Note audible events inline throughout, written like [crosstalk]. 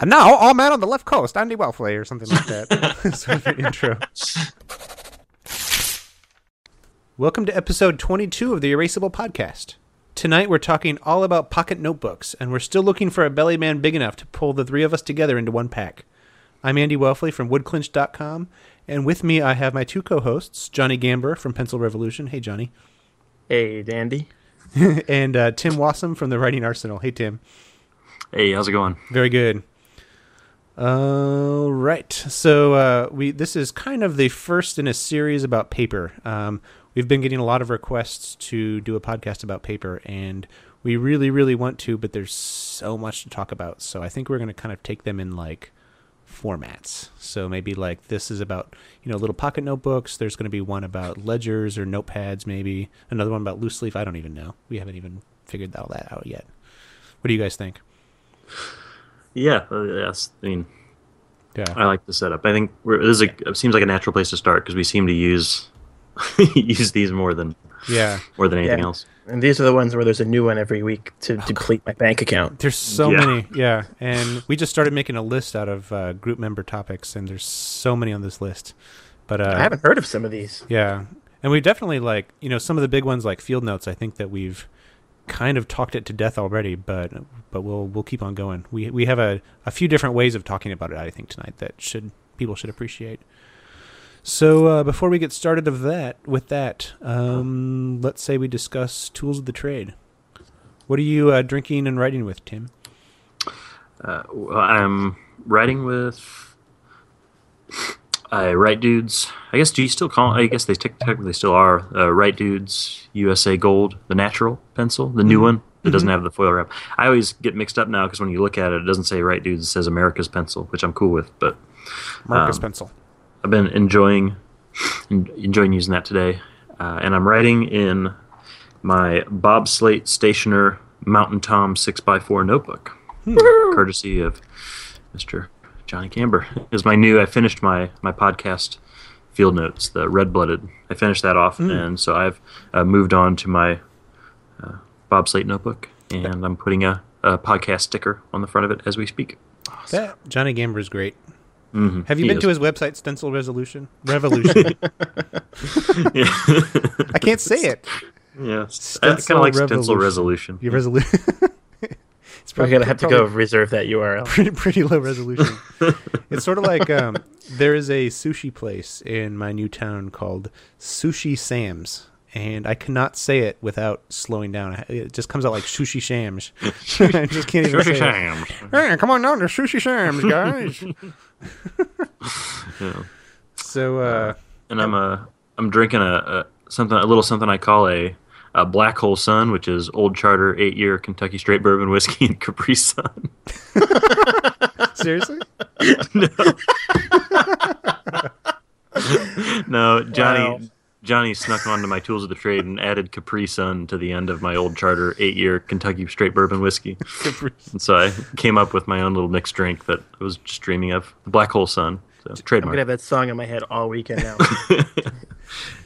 And now, all man on the left coast, Andy Wellflay, or something like that. [laughs] [laughs] sort of intro. Welcome to episode 22 of the Erasable Podcast. Tonight we're talking all about pocket notebooks, and we're still looking for a belly man big enough to pull the three of us together into one pack. I'm Andy Welfle from woodclinch.com, and with me I have my two co-hosts, Johnny Gamber from Pencil Revolution. Hey, Johnny. Hey, Dandy. [laughs] and uh, Tim Wasem from the Writing Arsenal. Hey, Tim. Hey, how's it going? Very good. All right. So uh, we this is kind of the first in a series about paper. Um, we've been getting a lot of requests to do a podcast about paper, and we really, really want to, but there's so much to talk about. So I think we're going to kind of take them in like formats. So maybe like this is about you know little pocket notebooks. There's going to be one about ledgers or notepads, maybe another one about loose leaf. I don't even know. We haven't even figured all that out yet. What do you guys think? Yeah, uh, yes. I mean, Yeah. I like the setup. I think we're, this is a, it seems like a natural place to start because we seem to use [laughs] use these more than Yeah. more than anything Yeah. else. And these are the ones where there's a new one every week to deplete my bank account. There's so Yeah. many, yeah, and we just started making a list out of uh, group member topics, and there's so many on this list. But uh, I haven't heard of some of these. yeah, and we definitely like you know some of the big ones like field notes. I think that we've kind of talked it to death already, but but we'll we'll keep on going. We we have a, a few different ways of talking about it. I think tonight that should people should appreciate. So uh, before we get started of that with that, um, let's say we discuss tools of the trade. What are you uh, drinking and writing with, Tim? Uh, well, I'm writing with I Write Dudes. I guess do you still call? I guess they tick tech- technically still are uh, Write Dudes USA Gold, the natural pencil, the new one that doesn't have the foil wrap. I always get mixed up now because when you look at it, it doesn't say Write Dudes; it says America's pencil, which I'm cool with. But Marcus Um, pencil. I've been enjoying enjoying using that today, uh, and I'm writing in my Bob Slate Stationer Mountain Tom six x four notebook, courtesy of Mr. Johnny Gamber. [laughs] Is my new. I finished my my podcast field notes, the red blooded. I finished that off, and so I've uh, moved on to my uh, Bob Slate notebook, and I'm putting a, a podcast sticker on the front of it as we speak. That Johnny Gamber is great. hmm Have you been to his website, Stencil Resolution? Revolution. [laughs] I can't say it. Yeah, I kind of like stencil resolution. Your resolution. [laughs] it's We're gonna have to go reserve that URL. [laughs] Pretty, pretty low resolution. [laughs] it's sort of like um, there is a sushi place in my new town called Sushi Sam's, and I cannot say it without slowing down. It just comes out like Sushi Shams. [laughs] I just can't even say it. Hey, come on down to Sushi shams, guys. Yeah. So, uh, And I'm uh, I'm drinking a, a something a little something I call a, a Black Hole Sun, which is Old Charter eight year Kentucky Straight Bourbon whiskey and [laughs] Capri Sun. [laughs] seriously? [laughs] no, no, Johnny. Wow. Johnny snuck onto my tools of the trade and added Capri Sun to the end of my Old Charter eight-year Kentucky Straight Bourbon whiskey. And so I came up with my own little mixed drink that I was just dreaming of, The Black Hole Sun. So I'm gonna have that song in my head all weekend now.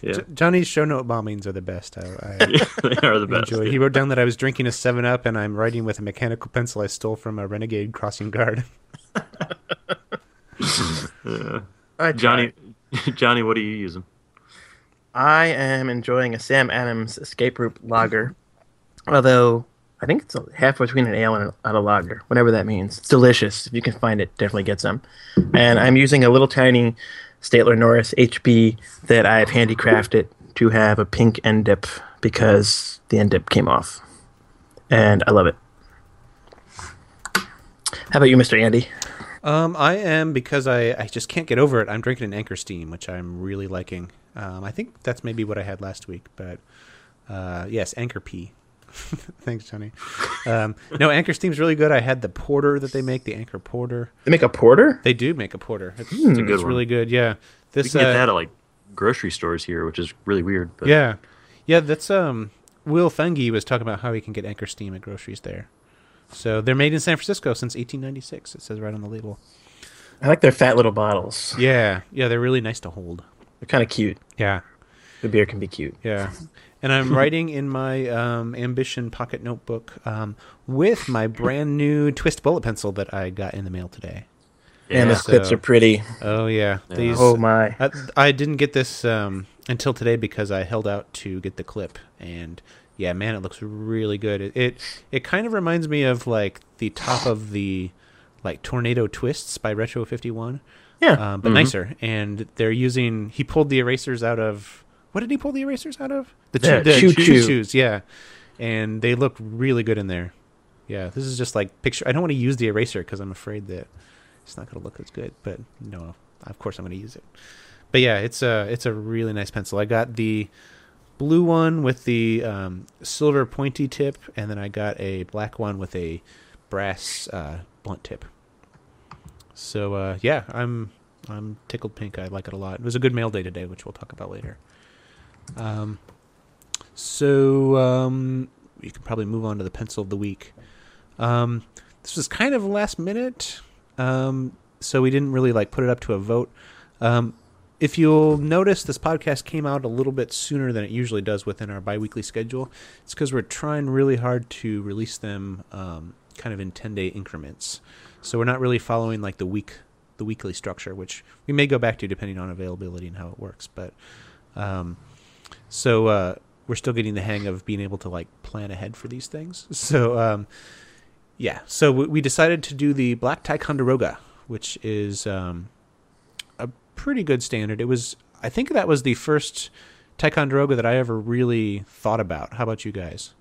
Yeah, J- Johnny's show note bombings are the best. I, I [laughs] they are the best. enjoy. He wrote down that I was drinking a Seven Up and I'm writing with a mechanical pencil I stole from a Renegade Crossing Guard. [laughs] [laughs] Yeah. I Johnny. Johnny, what are you using? I am enjoying a Sam Adams Escape Route Lager, although I think it's halfway between an ale and a, and a lager, whatever that means. It's delicious. If you can find it, definitely get some. And I'm using a little tiny Staedtler Norris HB that I've handicrafted to have a pink end dip because the end dip came off, and I love it. How about you, Mr. Andy? Um, I am because I, I just can't get over it. I'm drinking an Anchor Steam, which I'm really liking. Um, I think that's maybe what I had last week, but uh, yes, Anchor P. [laughs] Thanks, Johnny. Um, no, Anchor Steam's really good. I had the porter that they make, the Anchor Porter. They make a porter. They do make a porter. It's, a good it's one. really good. Yeah, You this can get uh, that at like grocery stores here, which is really weird. But yeah, yeah. That's um. Will Fungi was talking about how he can get Anchor Steam at groceries there. So they're made in San Francisco since 1896. It says right on the label. I like their fat little bottles. Yeah, yeah. They're really nice to hold. They're kind of cute. Yeah, The beer can be cute. Yeah, and I'm [laughs] writing in my um, Ambition Pocket Notebook um, with my brand new Twist bullet pencil that I got in the mail today. and the so- clips are pretty. Oh yeah, Yeah. these. Oh my! I, I didn't get this um, until today because I held out to get the clip, and yeah, man, it looks really good. It it, it kind of reminds me of like the top of the like tornado twists by Retro Fifty One, Yeah, um, but nicer. And they're using. He pulled the erasers out of. What did he pull the erasers out of? The, The the Choo choo Choo. choos, yeah. And they look really good in there. Yeah, this is just like picture. I don't want to use the eraser because I'm afraid that it's not going to look as good. But no, of course I'm going to use it. But yeah, it's a it's a really nice pencil. I got the blue one with the um, silver pointy tip, and then I got a black one with a brass uh, blunt tip. So uh, yeah, I'm I'm tickled pink. I like it a lot. It was a good mail day today, which we'll talk about later. Um, so um, we can probably move on to the pencil of the week. Um, this was kind of last minute, um, so we didn't really like put it up to a vote. Um, if you'll notice, this podcast came out a little bit sooner than it usually does within our biweekly schedule. It's because we're trying really hard to release them um, kind of in ten day increments. So we're not really following like the week the weekly structure, which we may go back to depending on availability and how it works. But um, so uh, we're still getting the hang of being able to like plan ahead for these things. [laughs] So um, yeah, so we, we decided to do the Black Ticonderoga, which is um, a pretty good standard. It was I think that was the first Ticonderoga that I ever really thought about. How about you guys?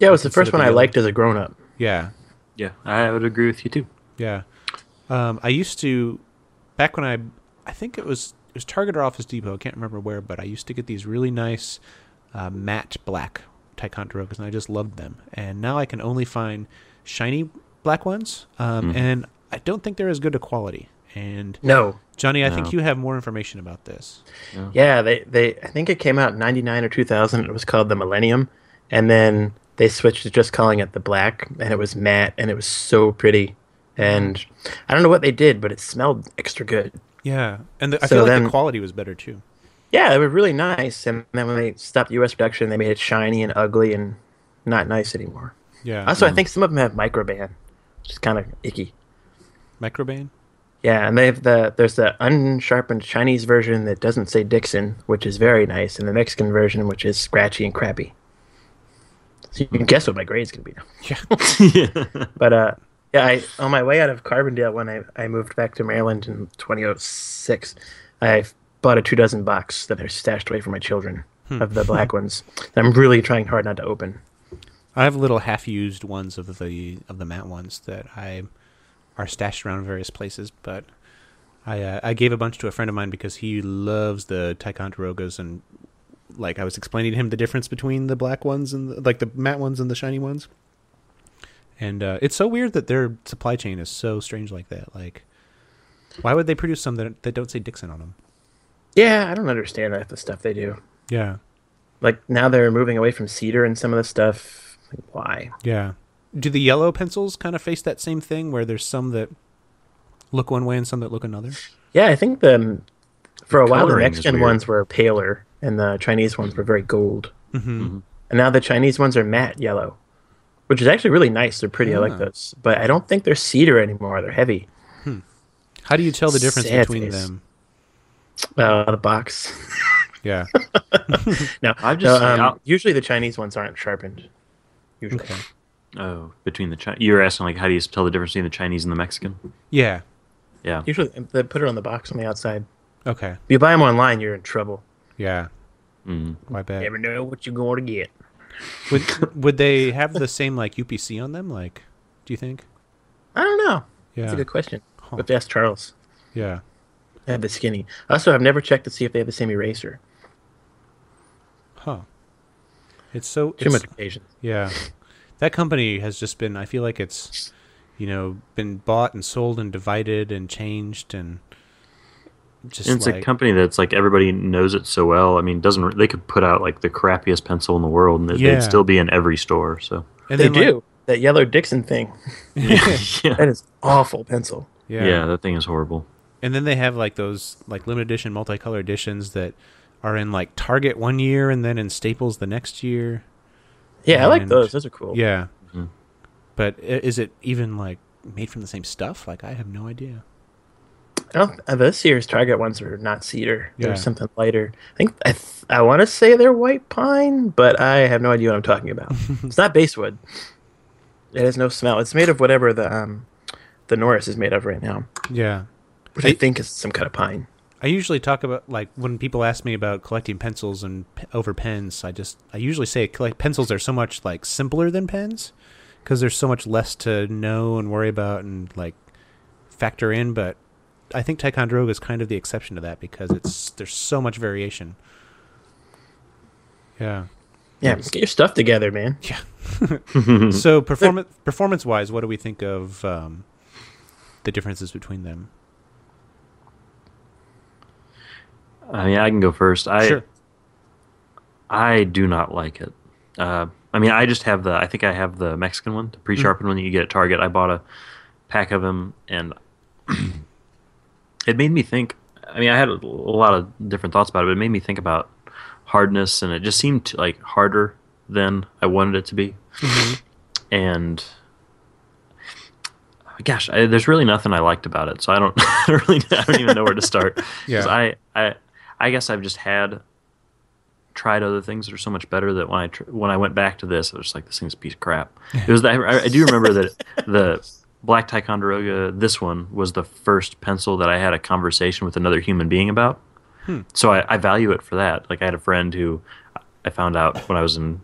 yeah, it was the first one I liked as a grown up. Yeah, Yeah, I would agree with you too. Yeah. Um, I used to back when I I think it was it was Target or Office Depot, I can't remember where, but I used to get these really nice uh, matte black Ticonderogas and I just loved them. And now I can only find shiny black ones. Um, Mhm. and I don't think they're as good a quality. And No, Johnny, I think you have more information about this. yeah, they they I think it came out in '99 or 2000. It was called the Millennium, and then they switched to just calling it the Black, and it was matte, and it was so pretty. And I don't know what they did, but it smelled extra good. Yeah. And the, I So feel like then- the quality was better too. Yeah, they were really nice. And then when they stopped U.S. production, they made it shiny and ugly and not nice anymore. Yeah. Also, I think some of them have microban, which is kind of icky. Microbane? Yeah, and they have the there's the unsharpened Chinese version that doesn't say Dixon, which is very nice, and the Mexican version, which is scratchy and crappy. So you can guess what my grade's gonna be. [laughs] Yeah. yeah. [laughs] But uh, yeah, I on my way out of Carbondale when I, I moved back to Maryland in 2006, I bought a two dozen box that I stashed away for my children of the [laughs] black ones. that I'm really trying hard not to open. I have little half-used ones of the of the matte ones that I are stashed around various places, but I uh, I gave a bunch to a friend of mine because he loves the Ticonderogas and like I was explaining to him the difference between the black ones and the, like the matte ones and the shiny ones. And uh, it's so weird that their supply chain is so strange like that. Like, why would they produce some that, that don't say Dixon on them? Yeah, I don't understand that the stuff they do. Yeah, Like now they're moving away from cedar and some of the stuff. Like, why? yeah. Do the yellow pencils kind of face that same thing where there's some that look one way and some that look another? Yeah, I think the for a while the coloring is Mexican ones were paler and the Chinese ones were very gold. Mm-hmm. And now the Chinese ones are matte yellow, which is actually really nice. They're pretty. I like Ah. those. But I don't think they're cedar anymore. They're heavy. How do you tell the difference Sad between face. them? Uh, the box. [laughs] Yeah. [laughs] no, I've just- no, um, I'll- usually the Chinese ones aren't sharpened. Usually. Okay. Oh, between the Chi- you were asking like how do you tell the difference between the Chinese and the Mexican? Yeah. Yeah. Usually they put it on the box on the outside. Okay. If you buy them online, you're in trouble. Yeah. Mm. My bad. You never know what you're going to get. Would would they have the same like UPC on them? Like, do you think? I don't know. Yeah. That's a good question. Huh. Let's ask Charles. Yeah. They have the skinny. Also, I've never checked to see if they have the same eraser. Huh. It's so Too it's- much occasion. Yeah. That company has just been I feel like it's you know, been bought and sold and divided and changed and just And it's like a company that's like everybody knows it so well. I mean, doesn't they could put out like the crappiest pencil in the world and it- Yeah. they'd still be in every store. So and They then, like- do. that yellow Dixon thing. [laughs] yeah, That is awful pencil. yeah. yeah, that thing is horrible. And then they have like those like limited edition multicolor editions that are in like Target one year and then in Staples the next year. Yeah, I like those. Those are cool. Yeah. Mhm. But is it even like made from the same stuff? Like I have no idea. I don't, uh, this year's Target ones are not cedar. They're something lighter. I think I th- I want to say they're white pine, but I have no idea what I'm talking about. [laughs] it's not basswood. It has no smell. It's made of whatever the um the Norris is made of right now, Yeah. which I- I think is some kind of pine. I usually talk about like when people ask me about collecting pencils and p- over pens. I just I usually say collect pencils are so much like simpler than pens because there's so much less to know and worry about and like factor in. But I think Ticonderoga is kind of the exception to that because it's there's so much variation. Yeah. Yeah, get your stuff together, man. [laughs] Yeah. [laughs] so performance performance wise, what do we think of um, the differences between them? I mean, I can go first. I Sure. I do not like it. Uh, I mean, I just have the. I think I have the Mexican one, the pre-sharpened one that you get at Target. I bought a pack of them, and [clears throat] it made me think. I mean, I had a, a lot of different thoughts about it, but it made me think about hardness, and it just seemed like harder than I wanted it to be. Mm-hmm. And gosh, I, there's really nothing I liked about it, so I don't, [laughs] I don't really, I don't even know where to start. [laughs] Yeah. I, I, I guess I've just had tried other things that are so much better that when I tr- when I went back to this, I was like, this thing's a piece of crap. It was that I, I do remember that [laughs] the Black Ticonderoga, this one was the first pencil that I had a conversation with another human being about. So I, I value it for that. Like I had a friend who I found out when I was in,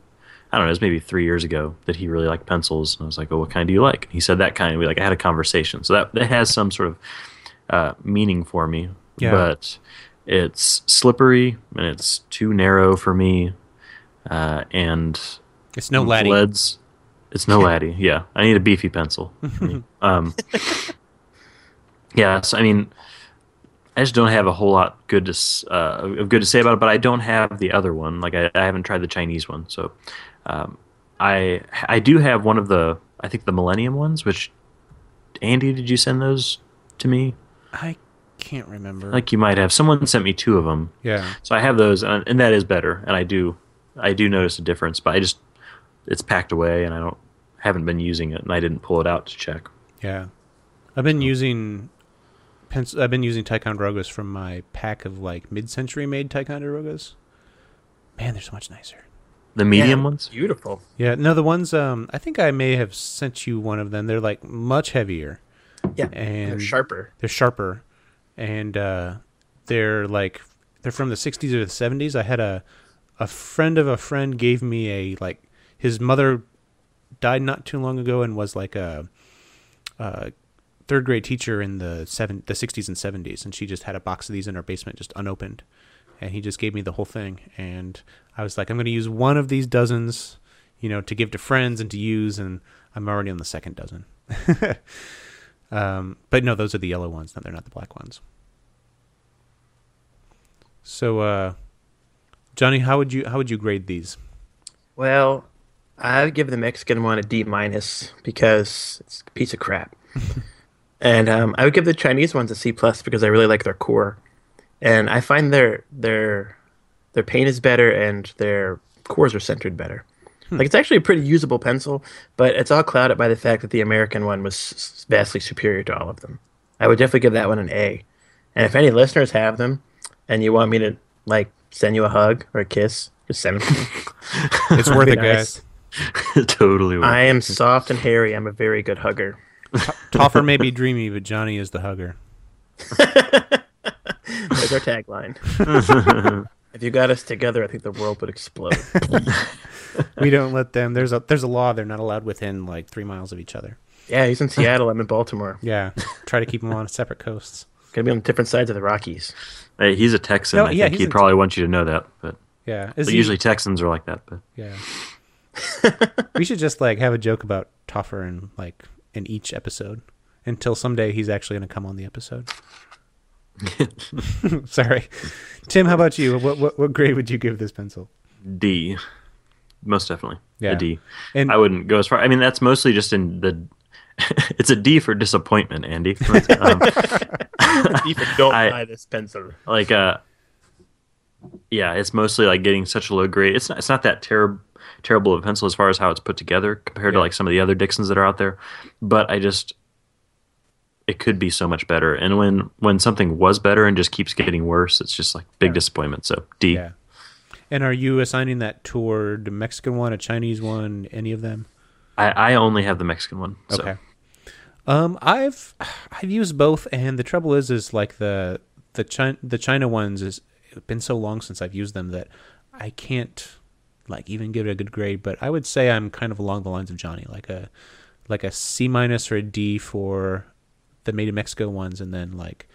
I don't know, it was maybe three years ago that he really liked pencils, and I was like, "Oh, what kind do you like?" And he said that kind. We like I had a conversation, so that that has some sort of uh, meaning for me. Yeah. But it's slippery and it's too narrow for me, uh, and It's no laddie. leads. It's no laddie. Yeah, I need a beefy pencil. [laughs] um, yeah, so I mean, I just don't have a whole lot good to uh, of good to say about it. But I don't have the other one. Like I, I haven't tried the Chinese one, so um, I I do have one of the I think the Millennium ones. Which Andy, did you send those to me? I can't remember. Like you might have. Someone sent me two of them. yeah. So I have those, and, and that is better. And I do, I do notice a difference. But I just, it's packed away, and I don't, haven't been using it, and I didn't pull it out to check. Yeah, I've been using pens- I've been using Ticonderogas from my pack of like mid-century made Ticonderogas. Man, they're so much nicer. The medium Yeah, ones. Beautiful. Yeah, no, the ones um, I think I may have sent you one of them. They're like much heavier Yeah, and they're sharper. They're sharper, and uh, they're like they're from the '60s or the '70s. I had a a friend of a friend gave me a like his mother died not too long ago and was like a, third grade teacher in the seven the '60s and '70s, and she just had a box of these in her basement just unopened, and he just gave me the whole thing, and I was like, I'm going to use one of these dozens, you know, to give to friends and to use, and I'm already on the second dozen. [laughs] Um, but no, those are the yellow ones. No, they're not the black ones. So, uh, Johnny, how would you how would you grade these? Well, I would give the Mexican one a D minus because it's a piece of crap. [laughs] and um, I would give the Chinese ones a C plus because I really like their core, and I find their their their paint is better and their cores are centered better. Like it's actually a pretty usable pencil, but it's all clouded by the fact that the American one was vastly superior to all of them. I would definitely give that one an A. And if any listeners have them, and you want me to like send you a hug or a kiss, just send them. [laughs] It's worth it, nice. guys. [laughs] totally. would. I am soft and hairy. I'm a very good hugger. Toffer may be dreamy, but Johnny is the hugger. [laughs] There's our tagline. [laughs] if you got us together, I think the world would explode. We don't let them. There's a there's a law. They're not allowed within like three miles of each other. yeah, he's in Seattle. I'm in Baltimore. Yeah, try to keep them on separate coasts. Gonna be on different sides of the Rockies. Hey, he's a Texan. No, I yeah, think he'd in- probably want you to know that. But, Yeah, but he- usually Texans are like that. But Yeah. [laughs] we should just like have a joke about Toffer in like in each episode until someday he's actually going to come on the episode. [laughs] [laughs] Sorry, Tim. How about you? What, what what grade would you give this pencil? D, most definitely. Yeah. A D. And I wouldn't go as far. I mean, that's mostly just in the. it's a D for disappointment, Andy. Um, If you don't I- buy this pencil, like uh yeah, it's mostly like getting such a low grade. It's not, it's not that terrible terrible of a pencil as far as how it's put together compared to like some of the other Dixons that are out there. But I just it could be so much better. And when when something was better and just keeps getting worse, it's just like big disappointment. So D. Yeah. And are you assigning that toward a Mexican one, a Chinese one, any of them? I, I only have the Mexican one. So. Okay. Um, I've I've used both, and the trouble is, is like the the China the China ones is it's been so long since I've used them that I can't like even give it a good grade. But I would say I'm kind of along the lines of Johnny, like a like a C minus or a D for the Made in Mexico ones, and then like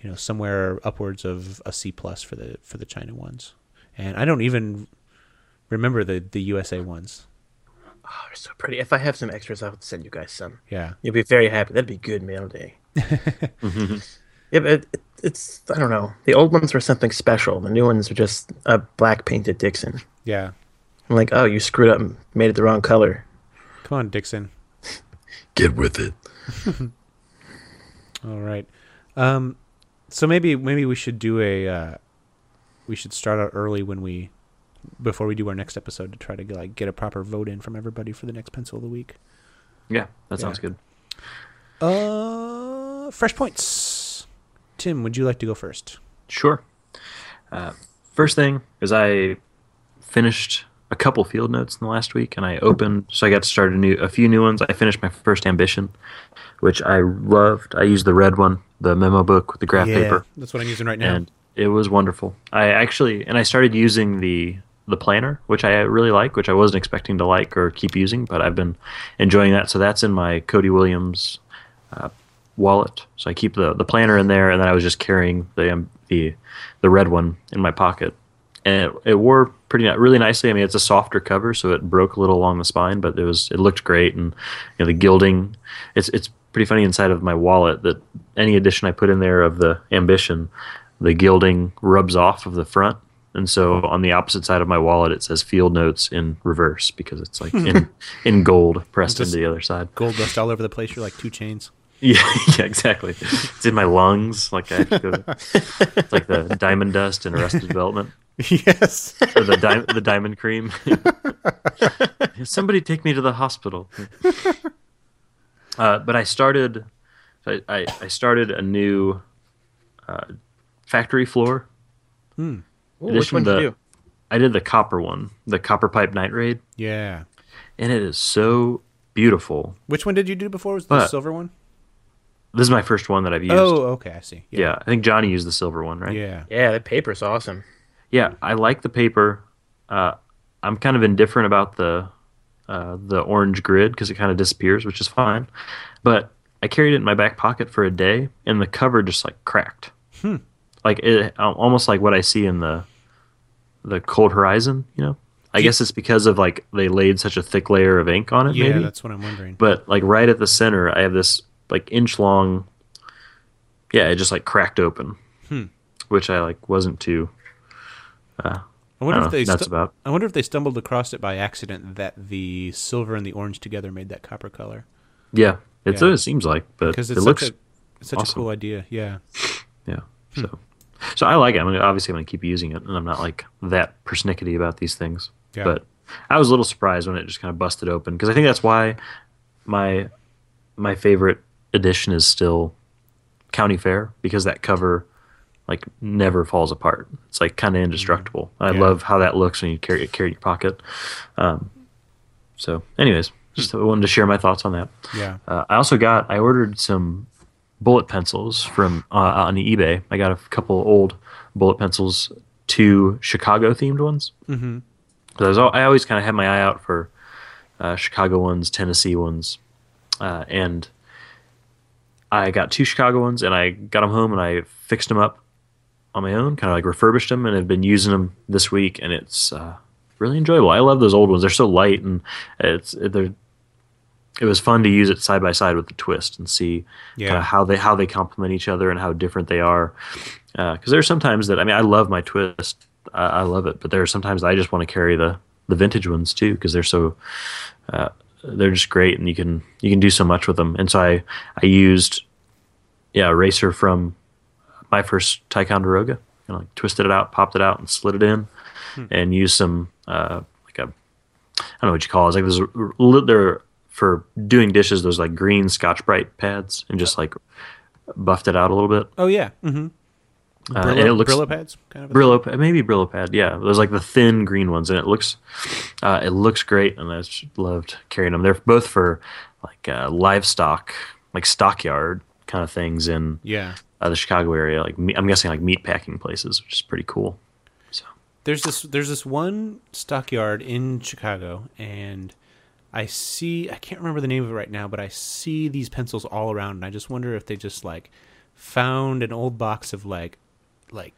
you know somewhere upwards of a C plus for the for the China ones. And I don't even remember the the USA ones. Oh, they're so pretty. If I have some extras, I'll send you guys some. Yeah. You'll be very happy. That'd be good mail day. [laughs] [laughs] yeah, but it, it, it's I don't know. The old ones were something special. The new ones are just a black painted Dixon. Yeah. I'm like, oh, you screwed up and made it the wrong color. Come on, Dixon. [laughs] Get with it. [laughs] All right. Um, so maybe maybe we should do a uh, we should start out early when we before we do our next episode to try to like get a proper vote in from everybody for the next pencil of the week. Yeah, that sounds Yeah. good. Uh, fresh points. Tim, would you like to go first? Sure. Uh, first thing is I finished a couple field notes in the last week, and I opened. So I got to start a new, a few new ones. I finished my first ambition, which I loved. I used the red one, the memo book with the graph paper, that's what I'm using right now. and it was wonderful. I actually, and I started using the the planner, which I really like, which I wasn't expecting to like or keep using, but I've been enjoying that. So that's in my Cody Williams uh, wallet. So I keep the, the planner in there, and then I was just carrying the um, the the red one in my pocket, and it, it wore pretty really nicely. I mean, it's a softer cover, so it broke a little along the spine, but it was it looked great, and you know the gilding. It's it's pretty funny inside of my wallet that any addition I put in there of the ambition, the gilding rubs off of the front. And so on the opposite side of my wallet, it says field notes in reverse because it's like in, [laughs] in gold pressed into the other side. Gold dust all over the place. You're like two chains. [laughs] Yeah, yeah, exactly. It's in my lungs. Like I have to go, [laughs] it's like the diamond dust in Arrested Development, [laughs] yes. or the di- the diamond cream. [laughs] Somebody take me to the hospital. Uh, but I started, I, I, I started a new uh, factory floor. Ooh, which Addition one did you do? I did the copper one, the copper pipe night raid, Yeah. and it is so beautiful. Which one did you do before? Was it the What? silver one? This is my first one that I've used. Oh, okay. I see. yeah. I think Johnny used the silver one, right? Yeah. Yeah, that paper's awesome. Yeah, I like the paper. Uh, I'm kind of indifferent about the uh, the orange grid because it kind of disappears, which is fine. But I carried it in my back pocket for a day, and the cover just like cracked, Hmm. like it, almost like what I see in the the Cold Horizon. You know, I guess it's because of like they laid such a thick layer of ink on it. Yeah, maybe. that's what I'm wondering. but like right at the center, I have this like inch long. Yeah, it just like cracked open, Hmm. which I like wasn't too. Uh, I wonder I if they stu- about. I wonder if they stumbled across it by accident that the silver and the orange together made that copper color. Yeah, it's Yeah. it seems like, but Because it it's looks such, a, it's such awesome. a cool idea. Yeah. yeah. So, so I like it. I'm gonna, obviously I'm gonna keep using it, and I'm not like that persnickety about these things. Yeah. But I was a little surprised when it just kind of busted open because I think that's why my my favorite edition is still County Fair because that cover like never falls apart. It's like kind of indestructible. I Yeah. love how that looks when you carry it carry in your pocket. Um, so, anyways, just wanted to share my thoughts on that. Yeah. Uh, I also got I ordered some bullet pencils from uh, on eBay. I got a couple old bullet pencils, two Chicago themed ones. Mm-hmm. I, was, I always kind of had my eye out for uh, Chicago ones, Tennessee ones, uh, and I got two Chicago ones, and I got them home and I fixed them up on my own, kind of like refurbished them, and have been using them this week, and it's uh, really enjoyable. I love those old ones; they're so light, and it's they're. It was fun to use it side by side with the twist and see Yeah. kind of how they how they complement each other and how different they are. Because there are sometimes that I mean I love my twist, I, I love it, but there are sometimes I just want to carry the the vintage ones too because they're so uh, they're just great and you can you can do so much with them. And so I I used yeah racer from my first Ticonderoga kind of like twisted it out, popped it out, and slid it in, Hmm. and used some uh, like a I don't know what you call it. It's like there's there for doing dishes. Those like green Scotch Brite pads, and just like buffed it out a little bit. Oh yeah. Mm-hmm. Uh, Brillo, and it looks Brillo pads, kind of. Brillo, maybe Brillo pad. Yeah, there's like the thin green ones, and it looks, uh, it looks great, and I just loved carrying them. They're both for like uh, livestock, like stockyard kind of things in Yeah. uh, the Chicago area. Like me- I'm guessing like meat packing places, which is pretty cool. So There's this there's this one stockyard in Chicago, and I see I can't remember the name of it right now, but I see these pencils all around, and I just wonder if they just like found an old box of like like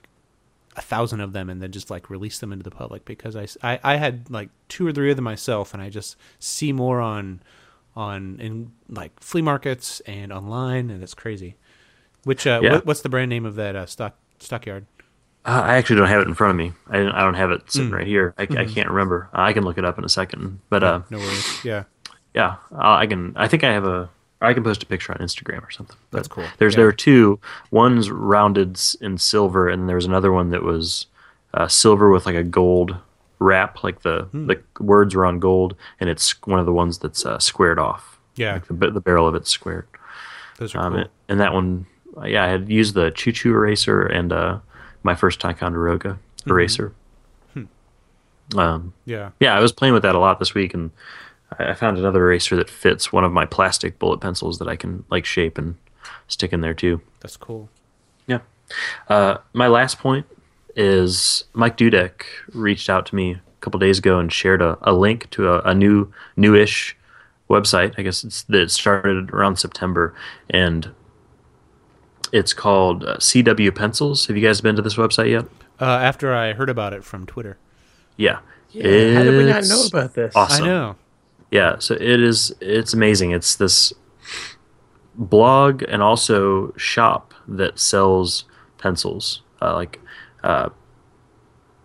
a thousand of them and then just like release them into the public because I, I, I had like two or three of them myself and I just see more on on in like flea markets and online and it's crazy. Which uh, Yeah. what, what's the brand name of that uh, stock stockyard? uh, I actually don't have it in front of me. I, don't- I don't have it Hmm. sitting right here. I, I Mm-hmm. can't remember. I can look it up in a second. But uh, No worries. Yeah. yeah, uh, I can. I think I have a. I can post a picture on Instagram or something. That's cool. There's Yeah. there were two. One's rounded in silver, and there was another one that was uh, silver with like a gold wrap. Like the Hmm. the words were on gold, and it's one of the ones that's uh, squared off. Yeah. Like the, the barrel of it's squared. Those are Um, cool. and, and that one, yeah, I had used the Choo Choo eraser and uh, my first Ticonderoga Mm-hmm. eraser. Hmm. Um, yeah. yeah, I was playing with that a lot this week, and I I found another eraser that fits one of my plastic bullet pencils that I can like shape and stick in there too. That's cool. Yeah. Uh, my last point is Mike Dudek reached out to me a couple days ago and shared a, a link to a, a new newish website. I guess it's that started around September, and it's called uh, CW Pencils. Have you guys been to this website yet? Uh, after I heard about it from Twitter. Yeah. Yeah, how did we not know about this? Awesome. I know. Yeah, so it is. It's amazing. It's this blog and also shop that sells pencils, uh, like uh,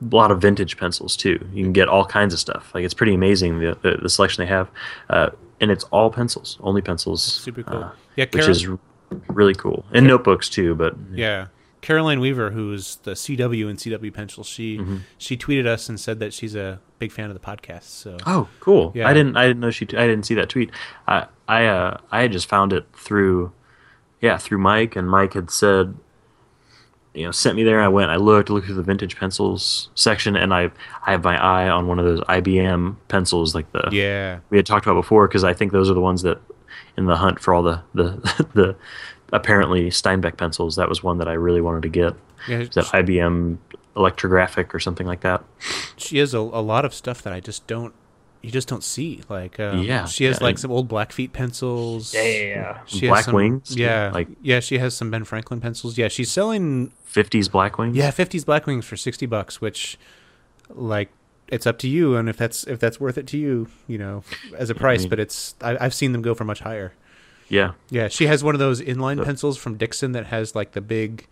a lot of vintage pencils too. You can get all kinds of stuff. Like it's pretty amazing the the, the selection they have, uh, and it's all pencils, only pencils. Super cool. uh, yeah, which is really cool. And notebooks too, but yeah. Caroline Weaver, who's the CW and CW Pencil, she Mm-hmm. she tweeted us and said that she's a big fan of the podcast. So Oh, cool! Yeah. I didn't. I didn't know she. I didn't see that tweet. I. I. Uh, I had just found it through. Yeah, through Mike, and Mike had said, you know, sent me there. I went. I looked. Looked through the vintage pencils section, and I. I have my eye on one of those IBM pencils, like the yeah, we had talked about before, because I think those are the ones that, in the hunt for all the the [laughs] the apparently Steinbeck pencils, that was one that I really wanted to get. yeah. That IBM electrographic or something like that? She has a, a lot of stuff that I just don't. You just don't see. Like, um, Yeah, she has yeah, like and- some old Blackfeet pencils. Yeah. She has Black some- Wings, Yeah, like- yeah, she has some Ben Franklin pencils. Yeah, she's selling 50s Blackwings. yeah fifties Blackwings for sixty bucks, which like it's up to you, and if that's if that's worth it to you, you know, as a price. mean- but it's I, I've seen them go for much higher. Yeah. Yeah, she has one of those inline So- pencils from Dixon that has like the big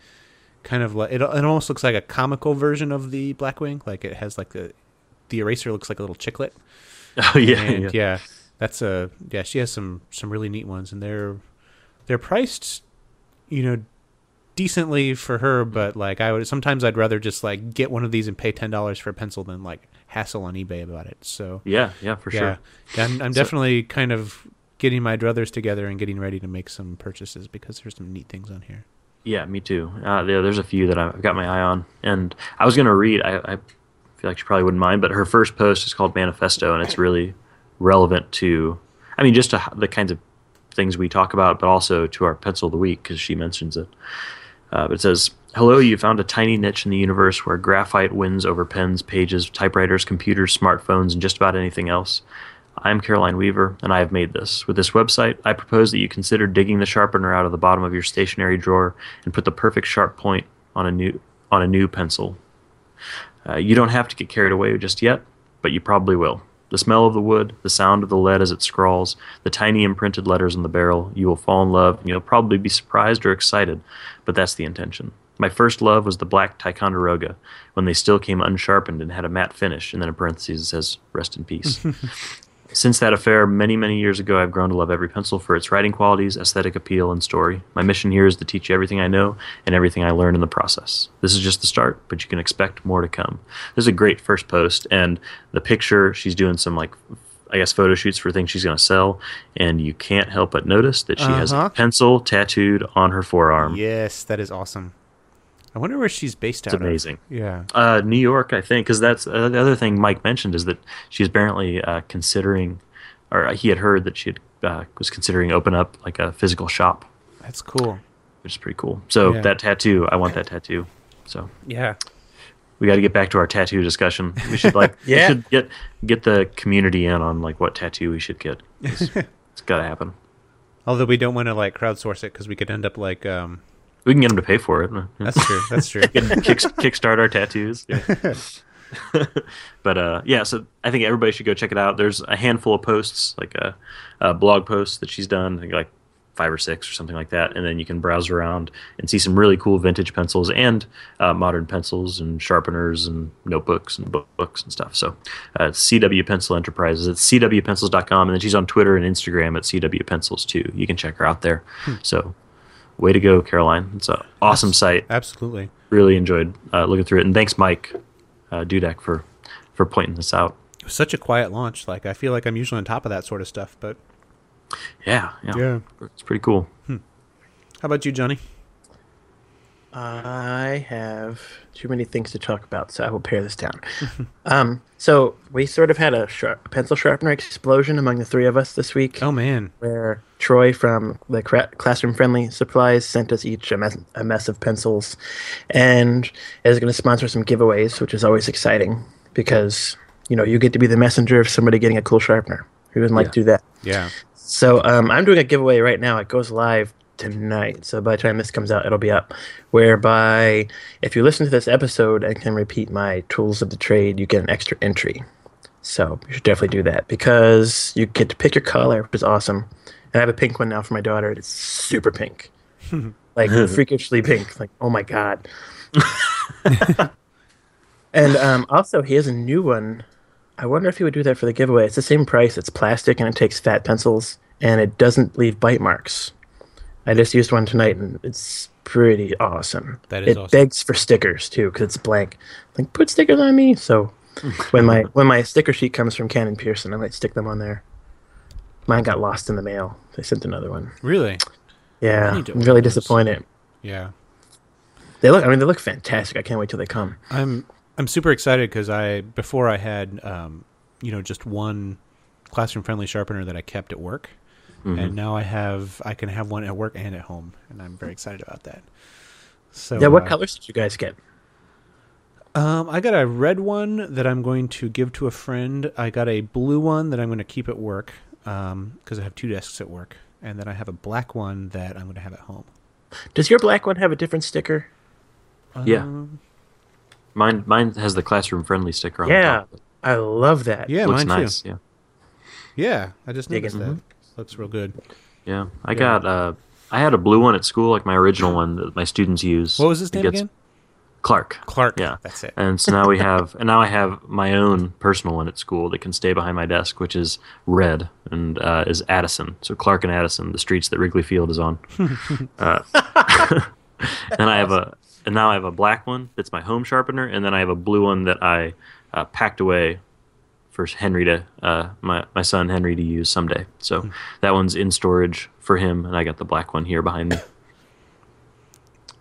kind of like it, it almost looks like a comical version of the Blackwing. Like it has like the the eraser looks like a little chiclet. [laughs] Oh yeah, and yeah. yeah. that's a yeah. She has some some really neat ones, and they're they're priced, you know, decently for her. But like I would sometimes I'd rather just like get one of these and pay ten dollars for a pencil than like hassle on eBay about it. So Yeah, yeah, for yeah, sure. yeah I'm, I'm So- definitely kind of getting my druthers together and getting ready to make some purchases because there's some neat things on here. Yeah, me too. Uh, yeah, there's a few that I've got my eye on, and I was gonna read. I, I feel like she probably wouldn't mind, but her first post is called Manifesto, and it's really relevant to, I mean, just to the kinds of things we talk about, but also to our pencil of the week because she mentions it. Uh, but it says, "Hello, you found a tiny niche in the universe where graphite wins over pens, pages, typewriters, computers, smartphones, and just about anything else." I'm Caroline Weaver, and I have made this. With this website, I propose that you consider digging the sharpener out of the bottom of your stationery drawer and put the perfect sharp point on a new on a new pencil. Uh, you don't have to get carried away just yet, but you probably will. The smell of the wood, the sound of the lead as it scrawls, the tiny imprinted letters on the barrel, you will fall in love, and you'll probably be surprised or excited, but that's the intention. My first love was the black Ticonderoga, when they still came unsharpened and had a matte finish, and then in parentheses it says, rest in peace. [laughs] Since that affair many, many years ago, I've grown to love every pencil for its writing qualities, aesthetic appeal, and story. My mission here is to teach you everything I know and everything I learn in the process. This is just the start, but you can expect more to come. This is a great first post, and the picture, she's doing some like I guess photo shoots for things she's going to sell, and you can't help but notice that she has Uh-huh. a pencil tattooed on her forearm. Yes, that is awesome. I wonder where she's based It's out amazing. of. Yeah. Uh, New York, I think, because that's uh, the other thing Mike mentioned is that she's apparently uh, considering, or he had heard that she had, uh, was considering open up like a physical shop, That's cool. which is pretty cool. So Yeah. that tattoo, I want that tattoo. So Yeah. we got to get back to our tattoo discussion. We should like, [laughs] Yeah. we should get get the community in on like what tattoo we should get. [laughs] It's, it's got to happen. Although we don't want to like crowdsource it because we could end up like um We can get them to pay for it. [laughs] that's true. That's true. Kick, kickstart our tattoos. Yeah. [laughs] [laughs] but uh, yeah, so I think everybody should go check it out. There's a handful of posts, like a, a blog post that she's done, I think like five or six or something like that, and then you can browse around and see some really cool vintage pencils and uh, modern pencils and sharpeners and notebooks and book- books and stuff. So uh, CW Pencil Enterprises. It's cwpencils.com, and then she's on Twitter and Instagram at CW Pencils too. You can check her out there. So. Way to go, Caroline! It's an awesome site Absolutely. really enjoyed uh, looking through it, and thanks, Mike uh, Dudek, for for pointing this out. It was such a quiet launch. Like I feel like I'm usually on top of that sort of stuff, but Yeah, yeah, Yeah. it's pretty cool. how about you, Johnny? I have too many things to talk about, so I will pare this down. [laughs] um, so we sort of had a sharp, pencil sharpener explosion among the three of us this week, Oh man. where Troy from the cra- classroom friendly supplies sent us each a mess, a mess of pencils, and is going to sponsor some giveaways, which is always exciting because you know you get to be the messenger of somebody getting a cool sharpener. Who doesn't like Yeah. to do that? Yeah. So um, I'm doing a giveaway right now. It goes live tonight. So by the time this comes out, it'll be up. Whereby, if you listen to this episode and can repeat my tools of the trade, you get an extra entry. So you should definitely do that because you get to pick your color, which is awesome. And I have a pink one now for my daughter. It's super pink, [laughs] like [laughs] freakishly pink. Like oh my god. [laughs] and um, also, he has a new one. I wonder if he would do that for the giveaway. It's the same price. It's plastic and it takes fat pencils and it doesn't leave bite marks. I just used one tonight and it's pretty awesome. That is it awesome. begs for stickers too because it's blank. Like put stickers on me. So [laughs] when my when my sticker sheet comes from Canon Pearson, I might stick them on there. Mine got lost in the mail. They sent another one. Really? Yeah, I'm really those. disappointed. Yeah. They look. I mean, they look fantastic. I can't wait till they come. I'm I'm super excited because I before I had um, you know just one classroom friendly sharpener that I kept at work, and now I have I can have one at work and at home, and I'm very excited about that. So Yeah. What uh, colors did you guys get? Um, I got a red one that I'm going to give to a friend. I got a blue one that I'm going to keep at work because I have two desks at work, and then I have a black one that I'm going to have at home. Does your black one have a different sticker? Yeah. Um, Mine mine has the classroom friendly sticker on the Yeah, top. It I love that. yeah, looks mine nice. too. Yeah, Yeah, I just Digging. noticed that. Looks real good. yeah. I got uh, I had a blue one at school, like my original one that my students use. What was his name gets- again? Clark. Clark. Yeah. that's it. And so now we have, and now I have my own personal one at school that can stay behind my desk, which is red and uh, is Addison. So Clark and Addison, the streets that Wrigley Field is on. [laughs] uh, [laughs] and I have a, and now I have a black one that's my home sharpener, and then I have a blue one that I uh, packed away for Henry to, uh, my my son Henry to use someday. So that one's in storage for him, and I got the black one here behind me.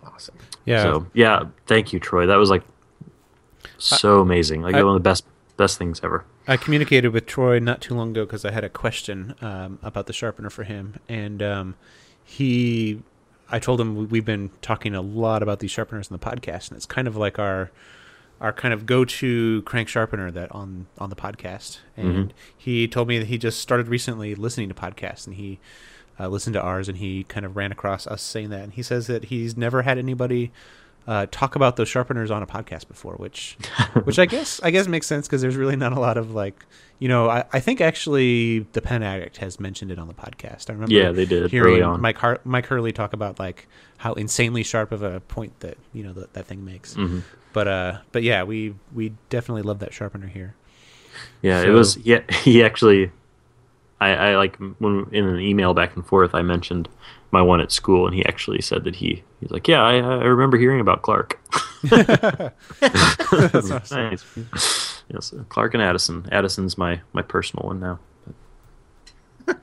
Awesome. Yeah, So yeah, thank you, Troy. That was like so amazing. Like I- one of the best best things ever. I communicated with Troy not too long ago because I had a question um, about the sharpener for him, and um, he, I told him we've been talking a lot about these sharpeners in the podcast, and it's kind of like our our kind of go-to crank sharpener that on on the podcast. And he told me that he just started recently listening to podcasts, and he uh, listened to ours, and he kind of ran across us saying that, and he says that he's never had anybody uh, talk about those sharpeners on a podcast before, which [laughs] which I guess I guess makes sense because there's really not a lot of like you know I, I think actually the Pen Addict has mentioned it on the podcast. I remember Yeah, they did hearing early on. Mike Har- Mike Hurley talk about like how insanely sharp of a point that you know that, that thing makes. Mm-hmm. But uh, but yeah, we we definitely love that sharpener here. Yeah, it was. Yeah, [laughs] he actually I, I like when in an email back and forth, I mentioned my one at school, and he actually said that he he's like, yeah, I, I remember hearing about Clark. [laughs] [laughs] That's awesome. nice. Yes, Clark and Addison. Addison's my my personal one now. [laughs]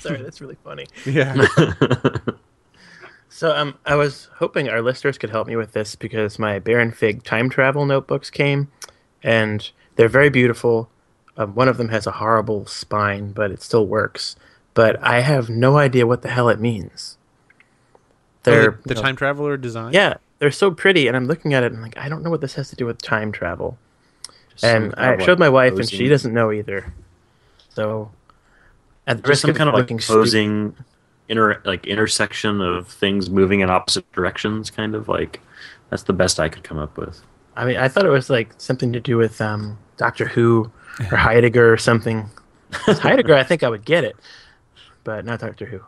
Sorry, that's really funny. Yeah. [laughs] So um, I was hoping our listeners could help me with this because my Baron Fig time travel notebooks came, and they're very beautiful. Um, one of them has a horrible spine, but it still works. But I have no idea what the hell it means. They're Oh, the, the time traveler design. yeah, they're so pretty, and I'm looking at it and I'm like, I don't know what this has to do with time travel. And Some kind I of, showed like, my wife, and she doesn't know either. So, at the Just risk some of kind of like looking stupid- posing, inter like intersection of things moving in opposite directions. Kind of like that's the best I could come up with. I mean, I thought it was like something to do with um, Doctor Who or [laughs] Heidegger or something. Heidegger, I think I would get it, but not Doctor Who.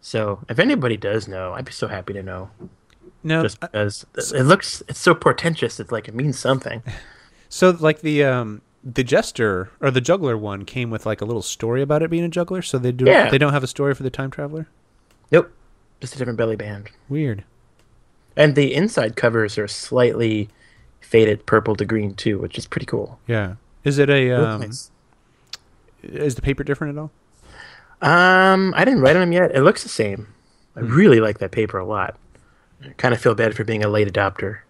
So, if anybody does know, I'd be so happy to know. No. Just because it looks, it's so portentous. It's like it means something. [laughs] so like the um the jester or the juggler one came with like a little story about it being a juggler. So they do. Yeah. They don't have a story for the time traveler. Nope, just a different belly band. Weird. And the inside covers are slightly faded purple to green too, which is pretty cool. Yeah. Is it a um? nice. Is the paper different at all? Um, I didn't write on them yet. It looks the same. I really like that paper a lot. I kind of feel bad for being a late adopter.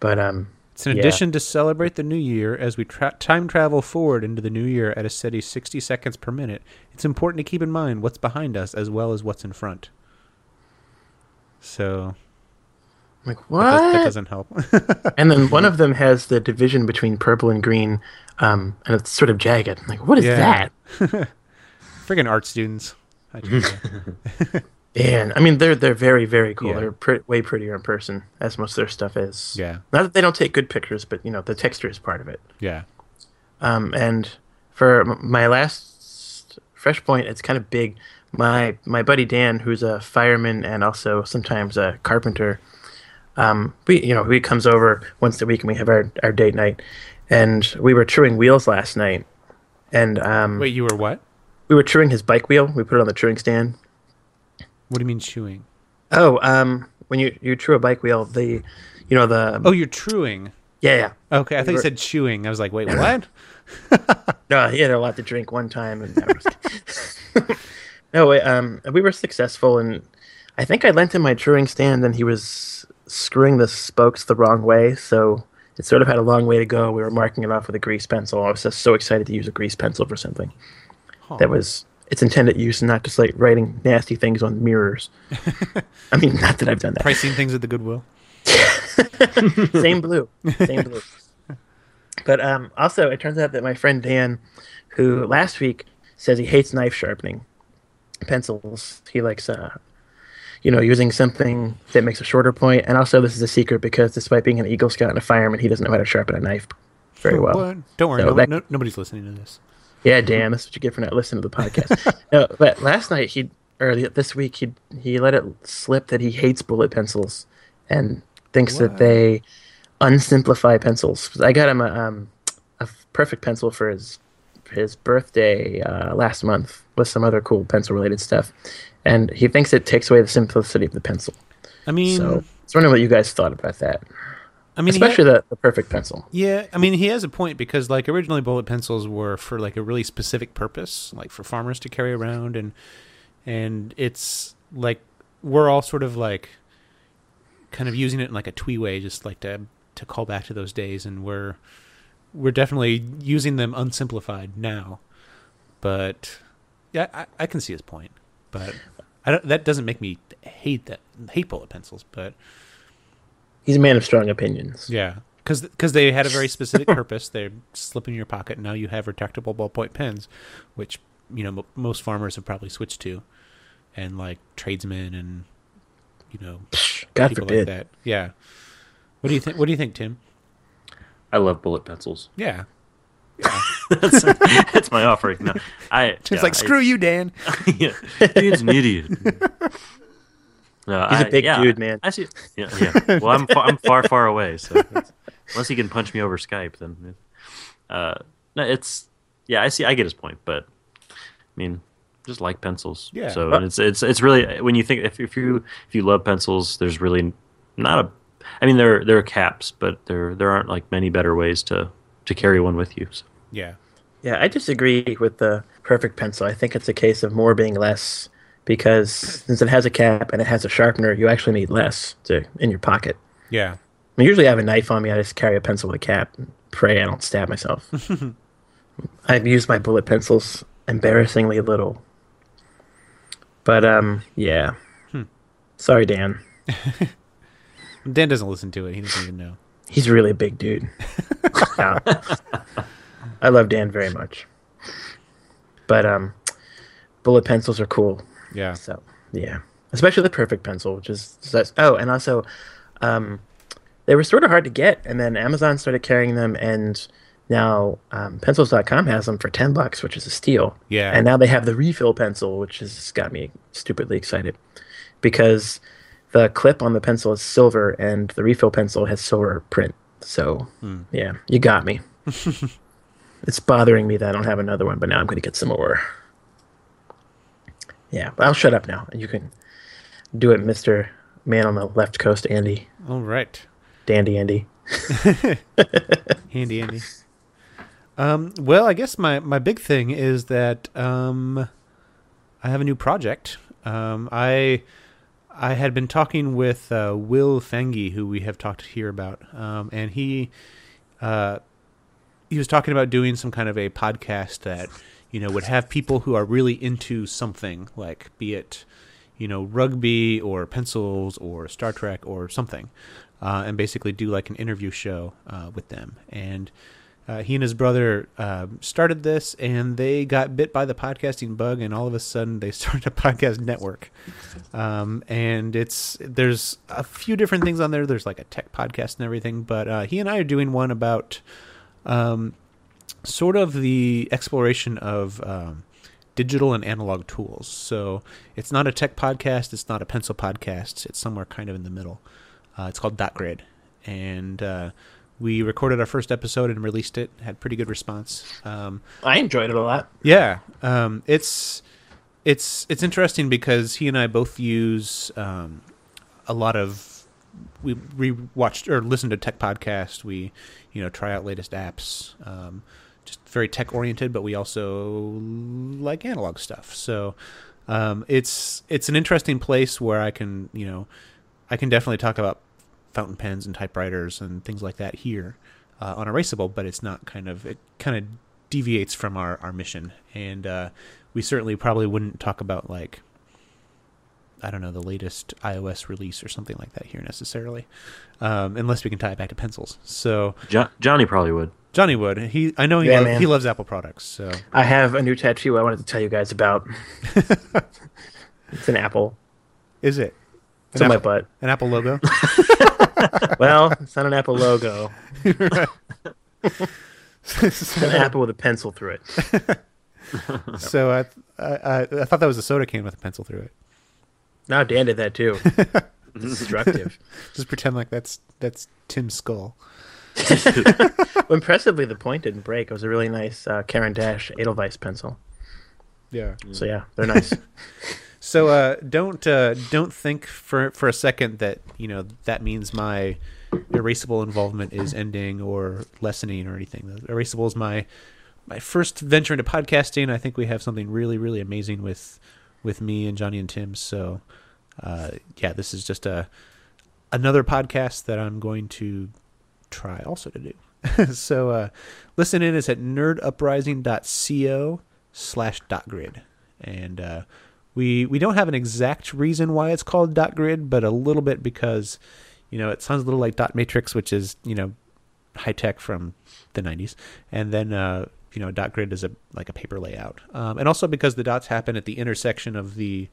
But um, It's an Yeah. addition to celebrate the new year as we tra- time travel forward into the new year at a steady 60 seconds per minute. It's important to keep in mind what's behind us as well as what's in front. So I'm like that, what? does, that doesn't help. [laughs] and then one of them has the division between purple and green, um, and it's sort of jagged. I'm like, what is Yeah. that? [laughs] Friggin' art students. [laughs] And I mean, they're they're very very cool. Yeah. They're pre- way prettier in person, as most of their stuff is. yeah. Not that they don't take good pictures, but you know, the texture is part of it. Yeah. Um, and for m- my last fresh point, it's kind of big. My my buddy Dan, who's a fireman and also sometimes a carpenter, um, we you know he comes over once a week and we have our, our date night, and we were truing wheels last night, and um, Wait, you were what? we were truing his bike wheel. We put it on the truing stand. What do you mean chewing? Oh, um, when you you true a bike wheel, the you know the Oh, you're truing. yeah yeah. Okay, I thought you said chewing. I was like, wait, [laughs] what? [laughs] No, he had a lot to drink one time, and was... [laughs] no, wait, um, we were successful, and I think I lent him my truing stand, and he was screwing the spokes the wrong way, so it sort of had a long way to go. We were marking it off with a grease pencil. I was just so excited to use a grease pencil for something Huh. that was its intended use, and not just like writing nasty things on mirrors. [laughs] I mean, not that I've done that. Pricing things at the Goodwill. [laughs] same blue, same blue. But um, also, it turns out that my friend Dan, who last week says he hates knife sharpening pencils, he likes, uh, you know, using something that makes a shorter point. And also, this is a secret because despite being an Eagle Scout and a fireman, he doesn't know how to sharpen a knife very well. Don't worry, So no, that- no, nobody's listening to this. Yeah, Dan, that's what you get for not listening to the podcast. [laughs] no, but last night he or this week he he let it slip that he hates bullet pencils and thinks that they unsimplify pencils. I got him a um a perfect pencil for his his birthday uh, last month with some other cool pencil related stuff, and he thinks it takes away the simplicity of the pencil. I mean, So I was wondering what you guys thought about that, I mean, especially the, the perfect pencil. Yeah, I mean, he has a point because, like, originally bullet pencils were for like a really specific purpose, like for farmers to carry around, and and it's like we're all sort of like kind of using it in like a twee way, just like to to call back to those days, and we're we're definitely using them unsimplified now. But yeah, I, I can see his point, but I don't, that doesn't make me hate that hate bullet pencils, but He's a man of strong opinions. yeah, because they had a very specific purpose. They slip in your pocket. Now you have retractable ballpoint pens, which you know m- most farmers have probably switched to, and like tradesmen and you know God people forbid. like that. Yeah. What do you think? What do you think, Tim? I love bullet pencils. Yeah, [laughs] that's, that's my offering. No, I. it's yeah, like I- screw you, Dan. [laughs] yeah, Dan's an idiot. [laughs] No, He's a I- big yeah, dude, man. I see. [laughs] Yeah, yeah. Well, I'm far, I'm far, far away. So unless he can punch me over Skype, then uh, no, it's yeah, I see. I get his point, but I mean, just like pencils. Yeah. So it's it's it's really when you think if if you if you love pencils, there's really not a. I mean, there there are caps, but there there aren't like many better ways to to carry one with you. So. Yeah. Yeah, I disagree with the perfect pencil. I think it's a case of more being less because since it has a cap and it has a sharpener, you actually need less to in your pocket. Yeah. I mean, usually I have a knife on me. I just carry a pencil with a cap and pray I don't stab myself. [laughs] I've used my bullet pencils embarrassingly little. But um, yeah. Sorry, Dan. [laughs] Dan doesn't listen to it. He doesn't even know. He's really a big dude. [laughs] Yeah. I love Dan very much. But um, bullet pencils are cool. Yeah. So yeah, especially the perfect pencil, which is that's, oh, and also, um, they were sort of hard to get, and then Amazon started carrying them, and now um, Pencils.com has them for ten bucks, which is a steal. Yeah. And now they have the refill pencil, which has got me stupidly excited, because the clip on the pencil is silver, and the refill pencil has silver print. So yeah, you got me. [laughs] it's bothering me that I don't have another one, but now I'm going to get some more. Yeah, but I'll shut up now. You can do it, Mister Man on the left coast, Andy, All right. Dandy Andy. [laughs] Handy Andy. Um, well, I guess my, my big thing is that um, I have a new project. Um, I I had been talking with uh, Will Fengi, who we have talked here about, um, and he uh, he was talking about doing some kind of a podcast that you know would have people who are really into something, like be it you know rugby or pencils or Star Trek or something, uh, and basically do like an interview show uh, with them. And uh, he and his brother uh, started this, and they got bit by the podcasting bug, and all of a sudden they [laughs] started a podcast network. Um, and it's there's a few different things on there. There's like a tech podcast and everything, but uh, he and I are doing one about um, sort of the exploration of um, digital and analog tools. So it's not a tech podcast, it's not a pencil podcast, it's somewhere kind of in the middle. Uh, it's called Dot Grid, and uh, we recorded our first episode and released it. Had pretty good response. Um, I enjoyed it a lot. yeah, um, it's it's it's interesting because he and I both use um, a lot of we we watched or listened to tech podcasts. We you know try out latest apps. Um, just very tech oriented, but we also like analog stuff. So um, it's it's an interesting place where I can you know I can definitely talk about fountain pens and typewriters and things like that here uh, on Erasable, but it's not kind of it kind of deviates from our our mission, and uh, we certainly probably wouldn't talk about like I don't know the latest iOS release or something like that here necessarily, um, unless we can tie it back to pencils. So Jo- Johnny probably would. Johnny would he I know he Yeah, lo- he loves Apple products. So I have a new tattoo I wanted to tell you guys about. [laughs] it's an apple. is it It's An on my apple- butt. an Apple logo? [laughs] Well, it's not an apple logo. [laughs] It's an apple with a pencil through it. so I, I I I thought that was a soda can with a pencil through it. Now Dan did that too. Destructive. Just pretend like that's that's Tim's skull. Well, [laughs] impressively, the point didn't break. It was a really nice uh, Caran d'Ache Edelweiss pencil. Yeah. So yeah, they're nice. [laughs] So uh, don't uh, don't think for for a second that you know that means my erasable involvement is ending or lessening or anything. Erasable is my my first venture into podcasting. I think we have something really really amazing with with me and Johnny and Tim. So uh, yeah, this is just a another podcast that I'm going to try also to do. [laughs] so uh, listen in is at nerduprising.co slash dot grid. And uh, we we don't have an exact reason why it's called dot grid but a little bit because you know it sounds a little like dot matrix which is you know high tech from the 90s and then uh, you know dot grid is a like a paper layout. Um, and also because the dots happen at the intersection of the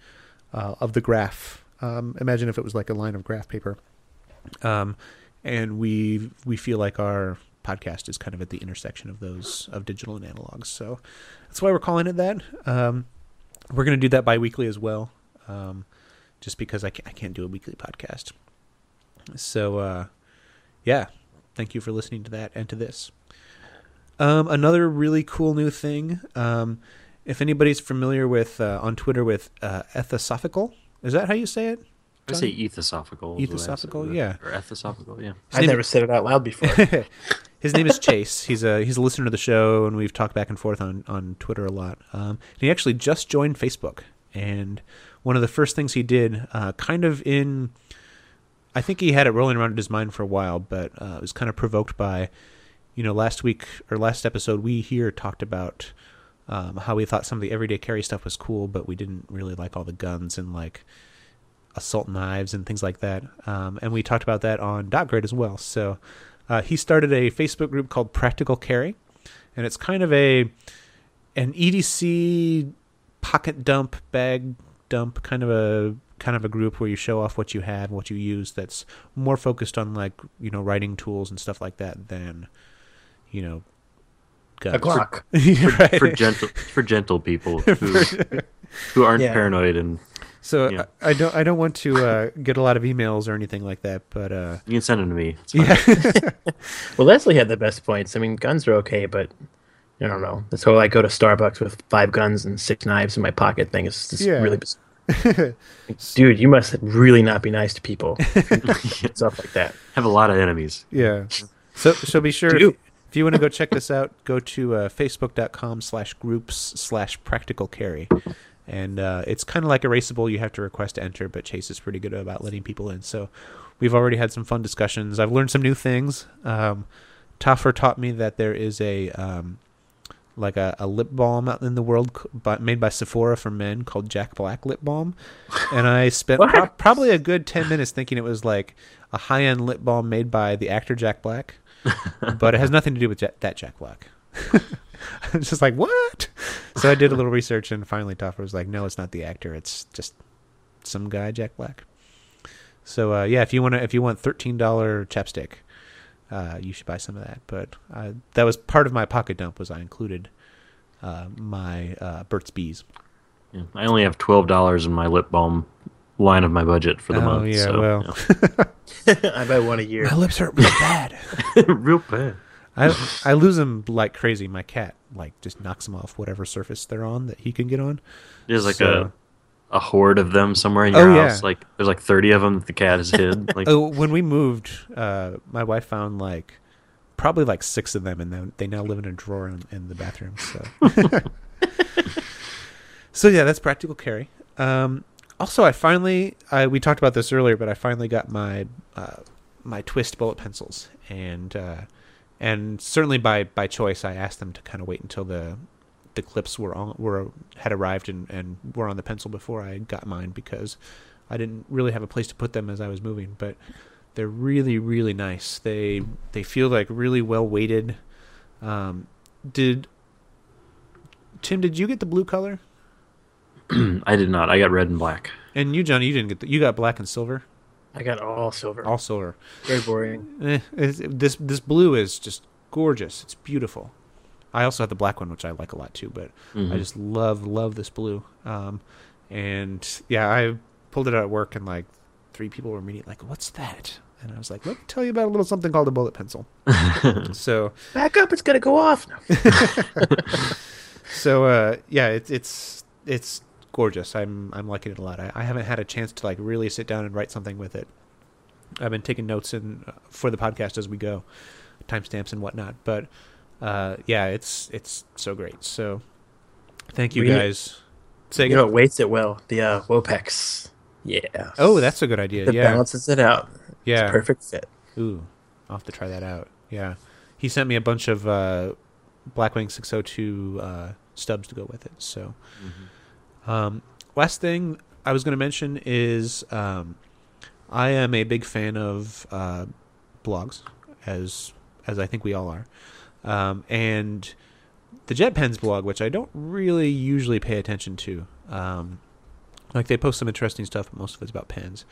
uh, of the graph. Um, imagine if it was like a line of graph paper. Um, and we we feel like our podcast is kind of at the intersection of those of digital and analog so that's why we're calling it that um, we're going to do that bi-weekly as well um, just because I can't, I can't do a weekly podcast so uh, yeah thank you for listening to that and to this Um, another really cool new thing. Um, if anybody's familiar with uh, on Twitter with uh, ethosophical, is that how you say it? I say ethosophical. is the way I say Ethosophical, yeah. Or ethosophical, yeah. I've never said it out loud before. [laughs] His name is Chase. He's a he's a listener to the show, and we've talked back and forth on on Twitter a lot. Um, he actually just joined Facebook, and one of the first things he did, uh, kind of in, I think he had it rolling around in his mind for a while, but uh, it was kind of provoked by, you know, last week or last episode we here talked about um, how we thought some of the everyday carry stuff was cool, but we didn't really like all the guns and like assault knives and things like that. Um, and we talked about that on DotGrid as well. So uh, he started a Facebook group called Practical Carry, and it's kind of a an EDC pocket dump bag dump kind of a kind of a group where you show off what you have, what you use. That's more focused on like you know writing tools and stuff like that than you know guns. A Glock. [laughs] Yeah, right. For gentle for gentle people [laughs] who who aren't Yeah. paranoid and So Yeah. I, I don't I don't want to uh, get a lot of emails or anything like that, but uh, you can send them to me. Yeah, [laughs] Well, Leslie had the best points. I mean, guns are okay, but I don't know. This whole I go to Starbucks with five guns and six knives in my pocket thing is just Yeah. really. biz- [laughs] Dude, you must really not be nice to people. [laughs] Stuff like that. Have a lot of enemies. yeah. So so be sure if, if you want to go check this out, go to uh, facebook.com slash groups slash practical carry. And uh, it's kind of like erasable. You have to request to enter, but Chase is pretty good about letting people in. So we've already had some fun discussions. I've learned some new things. Um, Toffer taught me that there is a um, like a, a lip balm out in the world by, made by Sephora for men called Jack Black lip balm, and I spent [laughs] pro- probably a good ten minutes thinking it was like a high end lip balm made by the actor Jack Black, but it has [laughs] nothing to do with Ja- that Jack Black. [laughs] I was [laughs] just like, what? So I did a little research, and finally Toffer was like, no, it's not the actor. It's just some guy, Jack Black. So uh, yeah, if you want to, if you want thirteen dollar chapstick, uh, you should buy some of that. But uh, that was part of my pocket dump. Was I included uh, my uh, Burt's Bees? Yeah. I only have twelve dollars in my lip balm line of my budget for the month. Oh, month. yeah, so, well. [laughs] I buy one a year. My lips hurt real bad. [laughs] real bad. I [laughs] I lose them like crazy. My cat like just knocks them off whatever surface they're on that he can get on. There's like So- a a horde of them somewhere in your Oh, yeah. house. Like there's like thirty of them that the cat has hid. [laughs] Like Oh, when we moved, uh, my wife found like probably like six of them, and then they now live in a drawer in, in the bathroom. So, [laughs] so yeah, that's practical carry. Um, also, I finally, I we talked about this earlier, but I finally got my uh, my twist bullet pencils, and uh, and certainly by by choice, I asked them to kind of wait until the the clips were on were had arrived and, and were on the pencil before I got mine because I didn't really have a place to put them as I was moving, but they're really really nice. They they feel like really well weighted. Um, did Tim? Did you get the blue color? [clears throat] I did not. I got red and black. And you, Johnny, you didn't get the, you got black and silver, I got all silver. all silver. Very boring. Eh, it's, this this blue is just gorgeous. It's beautiful. I also have the black one, which I like a lot too, but I Mhm. just love love this blue. Um, and yeah, I pulled it out at work, and like three people were immediately like, "What's that?" And I was like, "Let me tell you about a little something called a bullet pencil." [laughs] so Back up! It's gonna go off. No. [laughs] so uh, yeah, it's it's it's gorgeous. I'm I'm liking it a lot. I, I haven't had a chance to like really sit down and write something with it. I've been taking notes in uh, for the podcast as we go, timestamps and whatnot. But uh, yeah, it's it's so great. So thank you We- guys. Say You know, it weights it well. The uh, Wopex. Yeah. oh, that's a good idea. It yeah, balances it out. yeah. It's perfect fit. Ooh, I'll have to try that out. Yeah, he sent me a bunch of uh, Blackwing 602 uh, stubs to go with it. So, um, last thing I was going to mention is um, I am a big fan of uh, blogs, as as I think we all are, um, and the JetPens blog, which I don't really usually pay attention to. Um, like they post some interesting stuff, but most of it's about pens.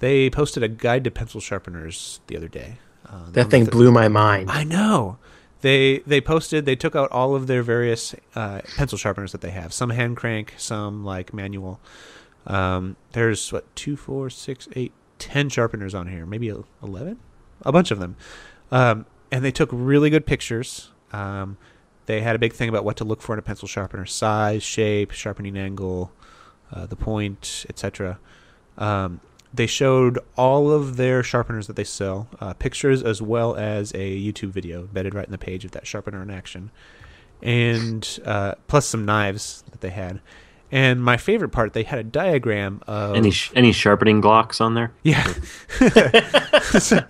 They posted a guide to pencil sharpeners the other day. Uh, That thing blew my mind. I know. They they posted they took out all of their various uh, pencil sharpeners that they have. Some hand crank, some like manual. Um, there's what two, four, six, eight, ten sharpeners on here. Maybe eleven, a bunch of them. Um, and they took really good pictures Um, they had a big thing about what to look for in a pencil sharpener: size, shape, sharpening angle, uh, the point, etc. They showed all of their sharpeners that they sell, uh, pictures as well as a YouTube video embedded right in the page of that sharpener in action, and uh, plus some knives that they had. And my favorite part, they had a diagram of Any sh- any sharpening Glocks on there? yeah. [laughs] So-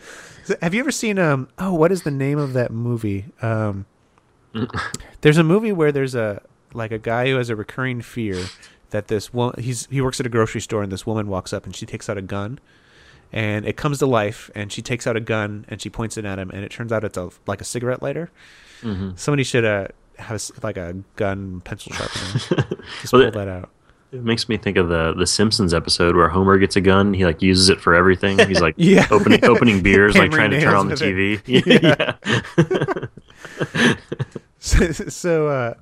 so have you ever seen um? Oh, what is the name of that movie? Um, there's a movie where there's a like a guy who has a recurring fear that this woman he's he works at a grocery store and this woman walks up and she takes out a gun and it comes to life and she takes out a gun and she points it at him and it turns out it's a like a cigarette lighter. Mm-hmm. Somebody should uh have like a gun pencil sharpener. [laughs] Just Well, pull that out. It makes me think of the the Simpsons episode where Homer gets a gun. He like uses it for everything. He's like [laughs] Yeah. opening [laughs] opening beers, like trying to turn on the TV. yeah. so so, uh,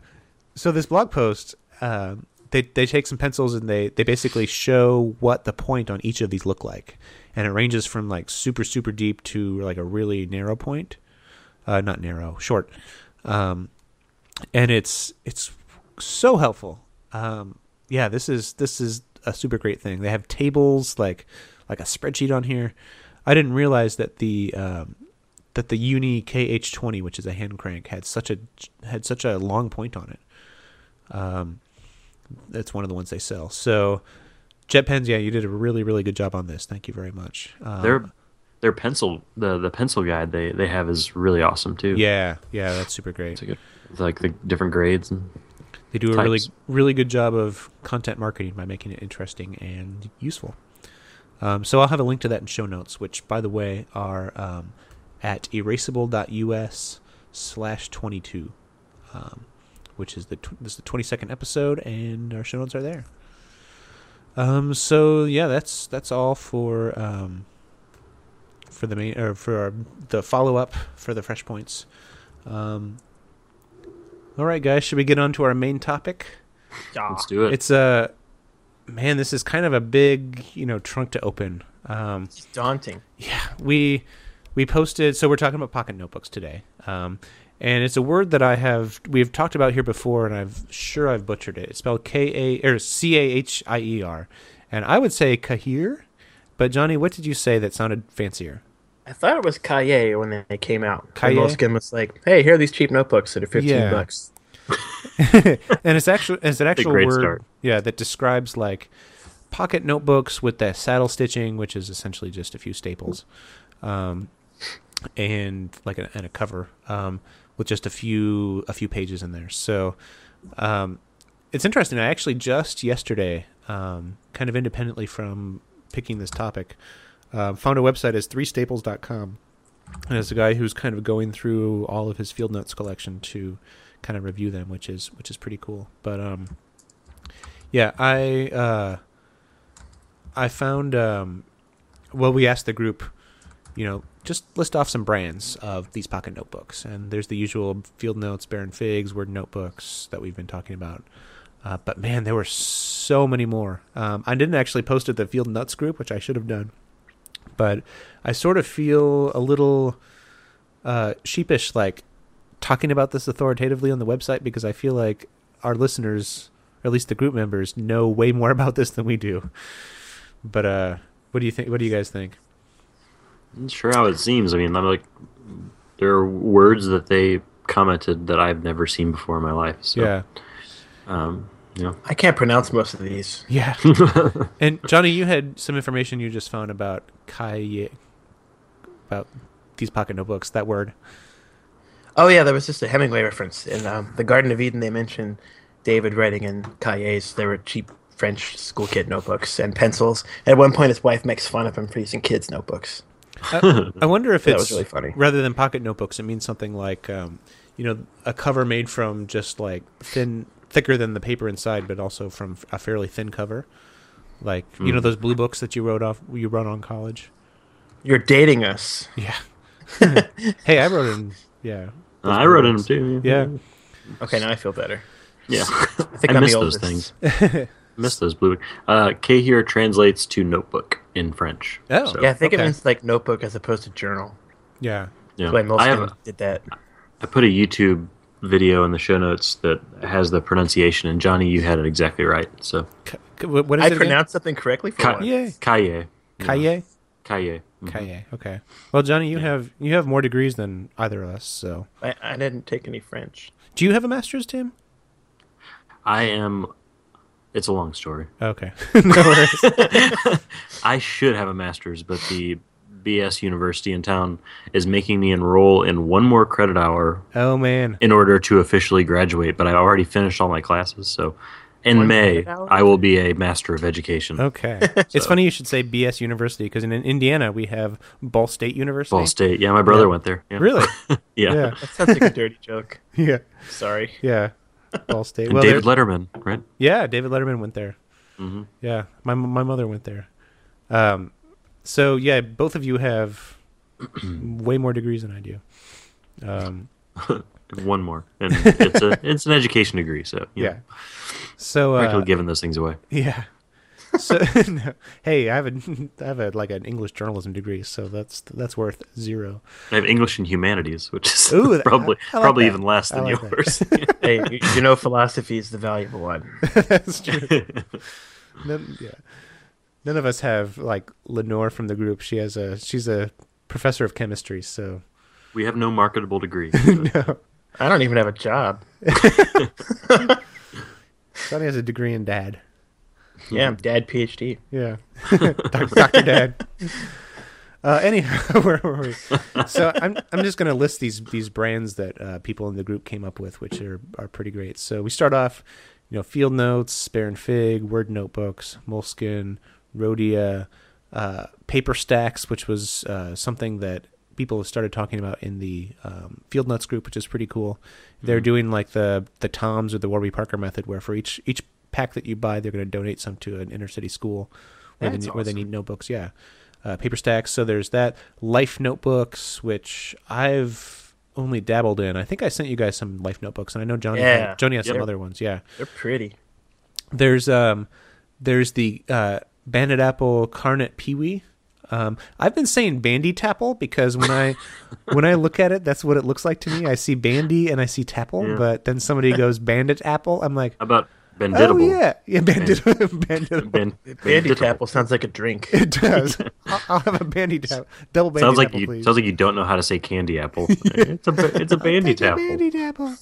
so this blog post uh, they they take some pencils and they they basically show what the point on each of these look like. And it ranges from like super super deep to like a really narrow point. Uh, not narrow short. Um, and it's it's so helpful. Um, yeah this is this is a super great thing. They have tables like like a spreadsheet on here. I didn't realize that the um, that the Uni KH20, which is a hand crank, had such a had such a long point on it. Um, that's one of the ones they sell. So, Jet Pens, yeah, you did a really really good job on this. Thank you very much. Um, Their their pencil the the pencil guide they they have is really awesome too. yeah, yeah, that's super great. It's a good it's like the different grades and They do a really really good job of content marketing by making it interesting and useful. Um, so I'll have a link to that in show notes, which by the way are um, at erasable.us slash twenty two, um, which is the tw- this is the twenty second episode, and our show notes are there. Um, so yeah, that's that's all for um, for the main or for our, the follow up for the fresh points. Um, all right, guys, should we get on to our main topic? let's do it. It's a man. This is kind of a big, you know, trunk to open. Um, It's daunting. yeah, we we posted. So we're talking about pocket notebooks today, um, and it's a word that I have we've talked about here before, and I've sure I've butchered it. It's spelled K A or C A H I E R, and I would say Kahir, but Johnny, what did you say that sounded fancier? I thought it was Kaye when they came out. Kaye? And Moleskine was like, "Hey, here are these cheap notebooks that are fifteen Yeah. bucks." [laughs] [laughs] and it's actually it's an actual great word start. yeah that describes like pocket notebooks with the saddle stitching which is essentially just a few staples um, and like a, and a cover um, with just a few a few pages in there. So um, it's interesting. I actually just yesterday um, kind of independently from picking this topic uh, found a website as threestaples.com and it's a guy who's kind of going through all of his field notes collection to kind of review them, which is which is pretty cool. But um, yeah, I uh, I found um, well, we asked the group, you know, just list off some brands of these pocket notebooks, and there's the usual Field Notes, Baron Figs, Word notebooks that we've been talking about. Uh, but man, there were so many more. Um, I didn't actually post it the Field Nuts group, which I should have done. But I sort of feel a little uh, sheepish, like talking about this authoritatively on the website because I feel like our listeners, or at least the group members, know way more [laughs] about this than we do. But uh, what do you think? What do you guys think? Not sure how it seems. I mean, I'm like there are words that they commented that I've never seen before in my life. So yeah, um, you know. I can't pronounce most of these. yeah. [laughs] and Johnny, you had some information you just found about Kai, about these pocket notebooks. That word. Oh yeah, there was just a Hemingway reference in um, the Garden of Eden. They mentioned David writing in Cahiers. They were cheap French school kid notebooks and pencils. At one point, his wife makes fun of him for using kids' notebooks. I, [laughs] I wonder if That it's was really funny. rather than pocket notebooks, it means something like, um, you know, a cover made from just like thin, thicker than the paper inside, but also from a fairly thin cover, like you know Mm. those blue books that you wrote off, you wrote on college. You're dating us. Yeah. [laughs] hey, I wrote in. Yeah. those I blue wrote in them too. Yeah. Okay, now I feel better. Yeah. [laughs] I think I am miss the those oldest. things. miss those blue. Uh, K here translates to notebook in French. Oh. Yeah, I think Okay. it means like notebook as opposed to journal. Yeah. yeah. That's why I Moleskine have did that. I put a YouTube video in the show notes that has the pronunciation, and Johnny, you had it exactly right. So K- k- what what is I it again? pronounced something correctly for Ka- once. Yeah. Kaye. Kaye. Kaye. Mhm. Kaye. Okay. Well, Johnny, you have you have more degrees than either of us. So, I, I didn't take any French. do you have a master's, Tim? I am. It's a long story. Okay. [laughs] [laughs] no worries. I should have a master's, but the BS university in town is making me enroll in one more credit hour Oh man. in order to officially graduate. But I already finished all my classes, so in One May? I will be a master of education. Okay. [laughs] It's funny you should say BS University because in Indiana we have Ball State University. Ball State. Yeah, my brother Yeah. went there. Yeah. Really? Yeah. Yeah. That sounds like a dirty joke. Yeah. Sorry. Yeah. Ball State. Well, David Letterman, right? yeah, David Letterman went there. hmm Yeah, my my mother went there. Um, so yeah, both of you have [clears throat] way more degrees than I do. Um, [laughs] One more, and [laughs] it's a it's an education degree, so yeah. know, So uh, practically giving those things away. yeah. So [laughs] no. hey, I have a [laughs] I have a like an English journalism degree, so that's that's worth zero. I have English and humanities, which is Ooh, [laughs] probably I like probably that. even less than like yours. Hey, you, you know philosophy is the valuable one. that's true. None, yeah. None of us have like Lenore from the group. She has a she's a professor of chemistry, so we have no marketable degree. no. I don't even have a job. Sonny has a degree in dad. Yeah, [laughs] dad PhD. Yeah, [laughs] Doctor Dad. Uh, anyhow, [laughs] where were we? So I'm I'm just gonna list these these brands that uh, people in the group came up with, which are are pretty great. So we start off, you know, Field Notes, Baron Fig, Word Notebooks, Moleskine, Rhodia, uh, Paper Stacks, which was uh, something that people have started talking about in the um, Field Notes group, which is pretty cool. They're doing like the the Toms or the Warby Parker method, where for each each pack that you buy, they're going to donate some to an inner city school where, they, need- where they need notebooks. Yeah, uh, paper stacks. So there's that. Life notebooks, which I've only dabbled in. I think I sent you guys some life notebooks, and I know Johnny. Yeah. Had, Johnny has some other ones. Yeah. They're pretty. There's um, there's the uh, Bandit Apple Carnet Peewee. Um, I've been saying Bandy Tapple because when I [laughs] when I look at it, that's what it looks like to me. I see Bandy and I see Tapple, Yeah. but then somebody goes Bandit Apple. I'm like, How about oh yeah, yeah, Bandit, [laughs] Bandit. Ben, Bandy Benditable. Tapple sounds like a drink. [laughs] It does. I'll, I'll have a Bandy Tapple, double Bandy Sounds like Tapple, you please. sounds like you don't know how to say candy apple. [laughs] it's a it's a bandy Take a tapple. Bandit Apple.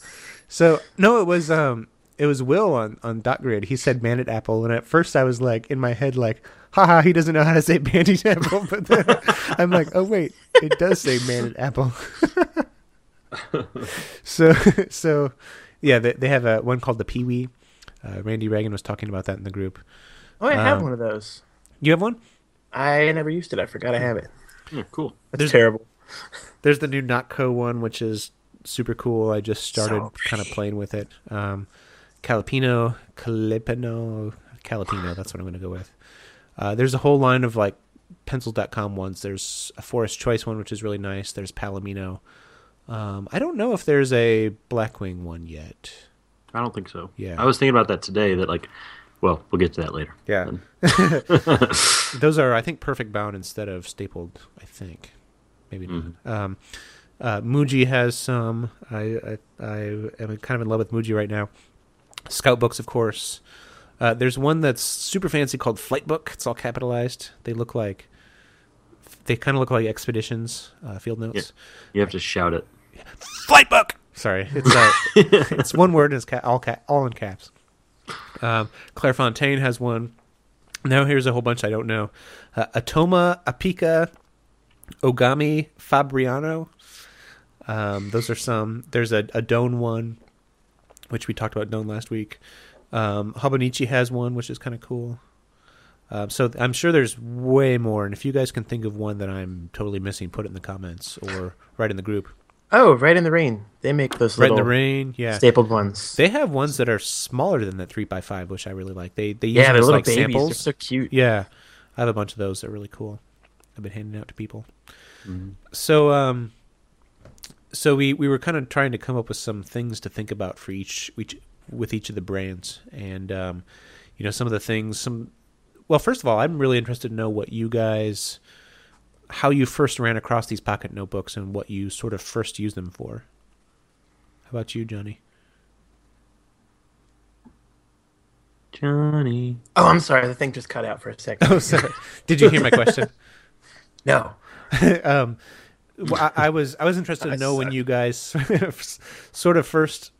So no, it was um, it was Will on on Dot Grid. He said Bandit Apple, and at first I was like in my head like, haha, he doesn't know how to say Bandit Apple. But then I'm like, oh wait, it does say Bandit Apple. so so yeah, they they have a one called the Peewee. Uh, Randy Reagan was talking about that in the group. Oh, I have Um, one of those. You have one? I never used it. I forgot I have it. Yeah, cool. That's There's- terrible. There's the new Notco one, which is super cool. I just started So kind of playing with it. Um, Calepino, Calepino, Calepino. That's what I'm going to go with. Uh, there's a whole line of like pencil.com ones. There's a Forest Choice one, which is really nice. There's Palomino. Um, I don't know if there's a Blackwing one yet. I don't think so. Yeah. I was thinking about that today. That like, well, we'll get to that later. Yeah. [laughs] Those are, I think, perfect bound instead of stapled. I think, maybe not. Um, uh, Muji has some. I, I I am kind of in love with Muji right now. Scout books, of course. Uh, there's one that's super fancy called Flight Book. It's all capitalized. They look like they kind of look like expeditions uh, field notes. You have to shout it. Flight Book. Sorry, it's uh, [laughs] it's one word and it's ca- all ca- all in caps. Um, Clairefontaine has one. Now here's a whole bunch I don't know. Uh, Atoma, Apica, Ogami, Fabriano. Um, those are some. There's a, a Doane one, which we talked about Doane last week. Um, Hobonichi has one, which is kind of cool. Um, so I'm sure there's way more. And if you guys can think of one that I'm totally missing, put it in the comments or write in the group. Oh, Rite in the Rain. They make those Rite in the Rain, yeah. stapled ones. They have ones that are smaller than that three x five, which I really like. They they use yeah, they're little like babies. samples. They're so cute. Yeah, I have a bunch of those. They're really cool. I've been handing out to people. So um, so we we were kind of trying to come up with some things to think about for each each with each of the brands, and um, you know some of the things. Some well, first of all, I'm really interested to know what you guys how you first ran across these pocket notebooks and what you sort of first used them for. How about you, Johnny? Johnny. Oh, I'm sorry. The thing just cut out for a second. Oh, sorry. [laughs] Did you hear my question? no. [laughs] um, well, I, I was I was interested to I know when you guys [laughs] sort of first,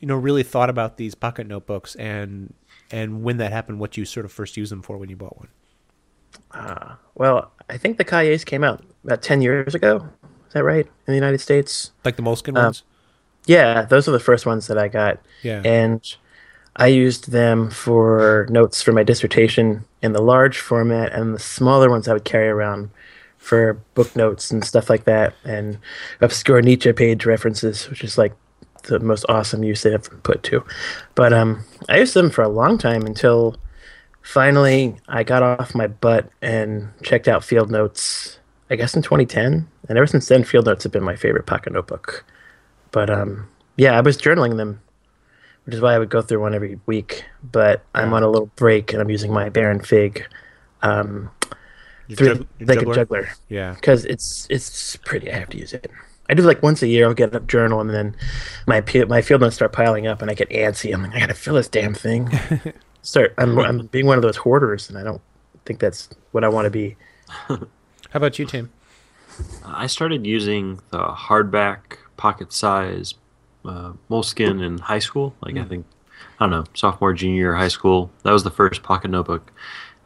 you know, really thought about these pocket notebooks and and when that happened, what you sort of first used them for when you bought one. Uh, well, I think the Kayes came out about 10 years ago. Is that right? In the United States? Like the Moleskine Um, ones. Yeah, those are the first ones that I got. Yeah. And I used them for notes for my dissertation in the large format, and the smaller ones I would carry around for book notes and stuff like that, and obscure Nietzsche page references, which is like the most awesome use they have put to. But um, I used them for a long time until finally I got off my butt and checked out Field Notes. I guess in 2010, and ever since then, Field Notes have been my favorite pocket notebook. But um, yeah, I was journaling them, which is why I would go through one every week. But I'm on a little break, and I'm using my Baron Fig um, through jug- like juggler? a juggler Yeah. because it's it's pretty. I have to use it. I do like once a year. I'll get a journal, and then my my field notes start piling up, and I get antsy. I'm like, I gotta fill this damn thing. [laughs] start. I'm I'm being one of those hoarders, and I don't think that's what I want to be. How about you, Tim? I started using the hardback pocket size uh, moleskine in high school. Like I think, I don't know, sophomore, junior high school. That was the first pocket notebook,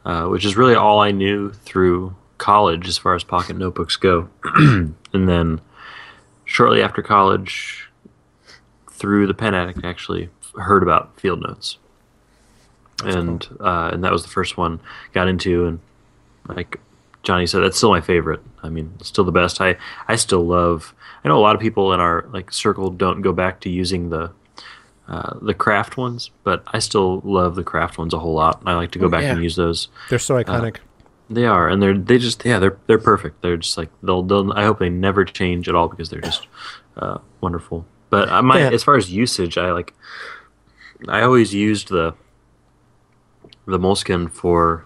uh, which is really all I knew through college as far as pocket notebooks go. [clears throat] and then shortly after college, through the Pen Addict, actually heard about Field Notes. And uh, and that was the first one got into and like Johnny said that's still my favorite. I mean, still the best. I I still love. I know a lot of people in our like circle don't go back to using the uh, the Kraft ones, but I still love the Kraft ones a whole lot. I like to go Oh, back yeah. and use those. They're so iconic. They are, and they're they just yeah they're they're perfect. They're just like they'll they'll. I hope they never change at all because they're just uh, wonderful. But uh, my Yeah. as far as usage, I like I always used the the moleskine for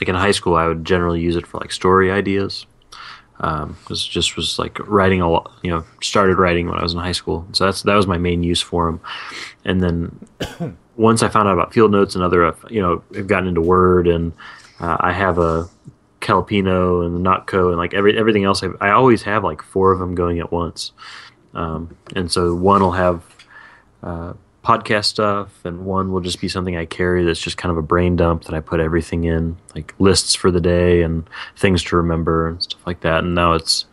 like in high school. I would generally use it for like story ideas. Um, was just was like writing a lot, you know, started writing when I was in high school. So that's that was my main use for them. And then [coughs] once I found out about field notes and other, uh, you know, I've gotten into Word and uh, I have a Calpino and the Notco and like every everything else. I, I always have like four of them going at once. Um, and so one will have uh, podcast stuff, and one will just be something I carry that's just kind of a brain dump that I put everything in, like lists for the day and things to remember and stuff like that. And now it's,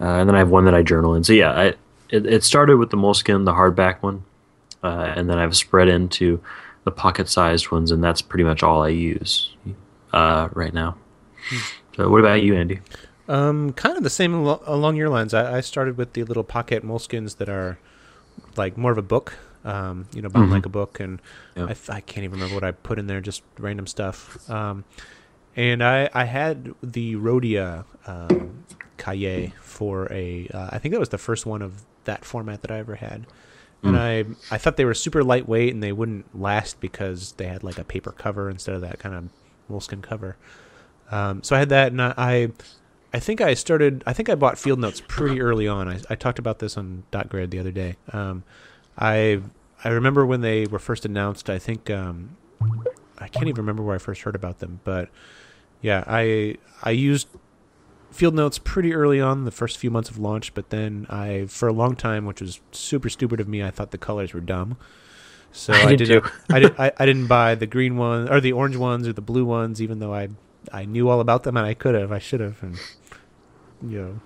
uh, and then I have one that I journal in. So yeah, I, it, it started with the Moleskine, the hardback one, uh, and then I've spread into the pocket-sized ones, and that's pretty much all I use uh, right now. So what about you, Andy? Um, kind of the same alo- along your lines. I, I started with the little pocket moleskins that are like more of a book, um, you know, bound Mhm. like a book, and Yeah. I, th- I can't even remember what I put in there, just random stuff. Um, and I I had the Rhodia um, Cahier for a, uh, I think that was the first one of that format that I ever had. And I I thought they were super lightweight and they wouldn't last because they had like a paper cover instead of that kind of moleskin cover. Um, so I had that, and I, I I think I started. I think I bought Field Notes pretty early on. I, I talked about this on Dot Grid the other day. Um, I I remember when they were first announced. I think um, I can't even remember where I first heard about them, but yeah, I I used Field Notes pretty early on, the first few months of launch. But then I, for a long time, which was super stupid of me, I thought the colors were dumb. So [laughs] I I, did didn't. I, did, [laughs] I I didn't buy the green one or the orange ones or the blue ones, even though I I knew all about them and I could have, I should have, and you know,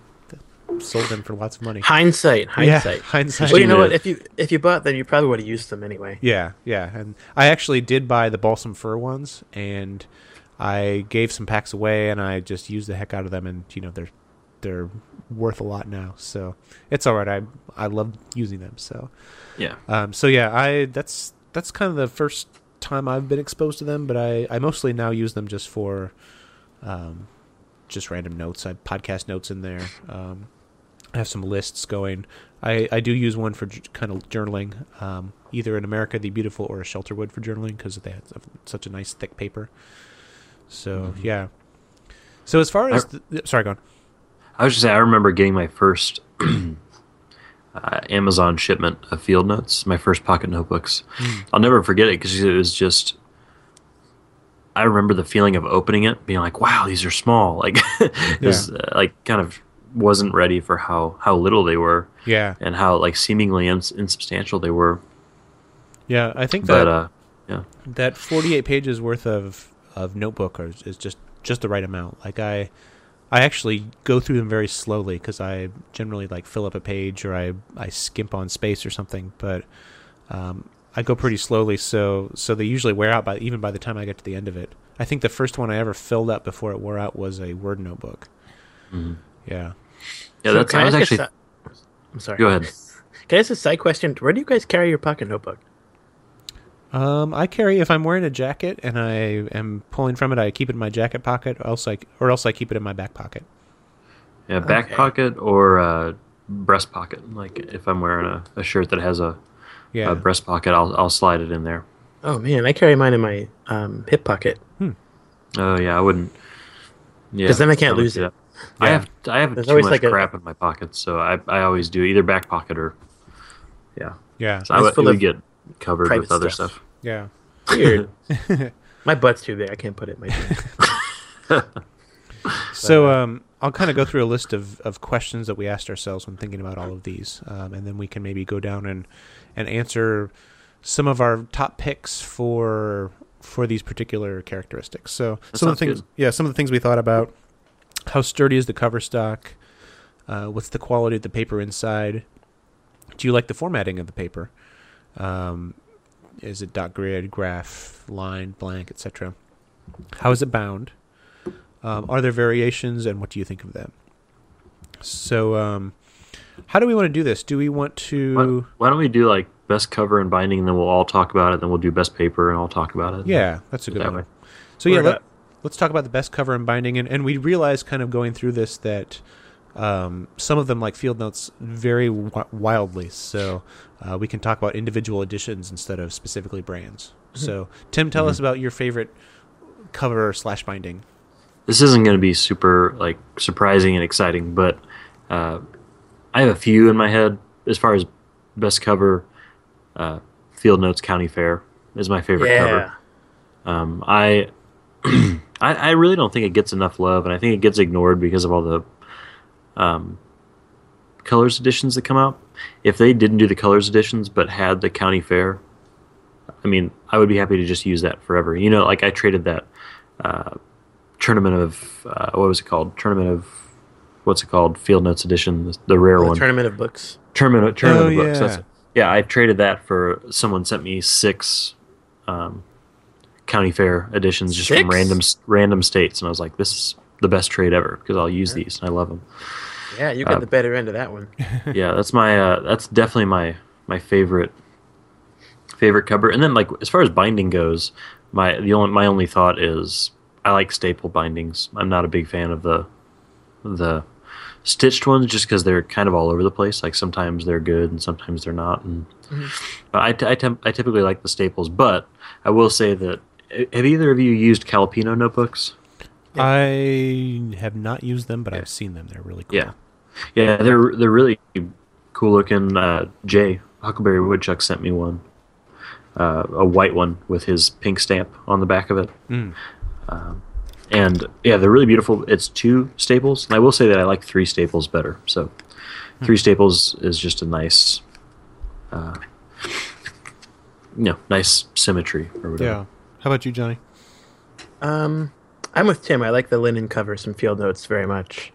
sold them for lots of money. Hindsight, Yeah, hindsight. [laughs] hindsight. Well, you know what? If you if you bought them, you probably would have used them anyway. Yeah, yeah, and I actually did buy the balsam fir ones, and I gave some packs away, and I just used the heck out of them, and you know they're they're worth a lot now, so it's all right. I I love using them, so Yeah. um, so yeah, I that's that's kind of the first time I've been exposed to them, but I I mostly now use them just for um, just random notes. I podcast notes in there. Um, I have some lists going. I, I do use one for j- kind of journaling, um, either in America the Beautiful or a Shelterwood for journaling because they have such a nice thick paper. So yeah. So as far as I- the, sorry, go on. I was just saying, I remember getting my first [clears throat] uh, Amazon shipment of field notes, my first pocket notebooks. I'll never forget it because it was just. I remember the feeling of opening it, being like, "Wow, these are small!" Like, [laughs] this, uh, like kind of wasn't ready for how how little they were Yeah, and how like seemingly ins- insubstantial they were. yeah. I think that But uh, yeah, that 48 pages worth of of notebook are, is just just the right amount. Like I I actually go through them very slowly because I generally like fill up a page or I I skimp on space or something. But um, I go pretty slowly, so so they usually wear out by even by the time I get to the end of it. I think the first one I ever filled up before it wore out was a Word notebook. Mhm. Yeah. yeah. So that's can I was ask a actually. si- I'm sorry. Go ahead. Can I ask a side question? Where do you guys carry your pocket notebook? Um, I carry if I'm wearing a jacket and I am pulling from it, I keep it in my jacket pocket, or else I or else I keep it in my back pocket. Yeah, back Okay. pocket or uh, breast pocket. Like if I'm wearing a, a shirt that has a, Yeah. a breast pocket, I'll I'll slide it in there. Oh man, I carry mine in my um, hip pocket. Oh yeah, I wouldn't. Yeah, because then I can't would lose do it. That. I have I have There's too always much like a- crap in my pockets, so I I always do either back pocket or yeah. yeah. So I It's would, would get covered with other stuff. stuff. Yeah. Weird. [laughs] my butt's too big. I can't put it in my. [laughs] [laughs] So um, I'll kind of go through a list of, of questions that we asked ourselves when thinking about all of these, um, and then we can maybe go down and and answer some of our top picks for for these particular characteristics. So That some of the things, good. yeah, some of the things we thought about: how sturdy is the cover stock? Uh, what's the quality of the paper inside? Do you like the formatting of the paper? Um, is it dot grid, graph, line, blank, etc.? How is it bound? Um, are there variations, and what do you think of them? So, um, how do we want to do this? Do we want to? Why, why don't we do like best cover and binding, and then we'll all talk about it. Then we'll do best paper, and I'll talk about it. Yeah, that's a good That one. way. So yeah, let. Let's talk about the best cover and binding, and, and we realized kind of going through this that um, some of them like field notes vary wi- wildly. So uh, we can talk about individual editions instead of specifically brands. So Tim, tell us about your favorite cover slash binding. this isn't going to be super like surprising and exciting, but uh, I have a few in my head as far as best cover. Uh, Field Notes County Fair is my favorite yeah. cover. Um, I, [clears throat] I I really don't think it gets enough love, and I think it gets ignored because of all the um, colors editions that come out. If they didn't do the colors editions but had the county fair, I mean, I would be happy to just use that forever. You know, like I traded that uh, tournament of uh, what was it called? Tournament of what's it called? Field Notes edition, the, the rare The one. tournament of books. tournament tournament Oh, of books. yeah. That's, yeah, I traded that for someone sent me six um, county fair editions just from random random states, and I was like, "This is the best trade ever" because I'll use these and I love them. Yeah, you got Uh, the better end of that one. [laughs] yeah, that's my uh, that's definitely my my favorite favorite cover. And then like as far as binding goes, my the only my only thought is I like staple bindings. I'm not a big fan of the the stitched ones just because they're kind of all over the place. Like sometimes they're good and sometimes they're not. And but I, t- I, temp- I typically like the staples. But I will say that have either of you used Calepino notebooks? I have not used them, but I've seen them. They're really cool. Yeah, yeah, they're they're really cool looking. Uh, Jay Huckleberry Woodchuck sent me one, uh, a white one with his pink stamp on the back of it, Mm. um, and yeah, they're really beautiful. It's two staples, and I will say that I like three staples better. So, three staples is just a nice, uh, you know, nice symmetry or whatever. Yeah. How about you, Johnny? Um, I'm with Tim. I like the linen covers from Field Notes very much,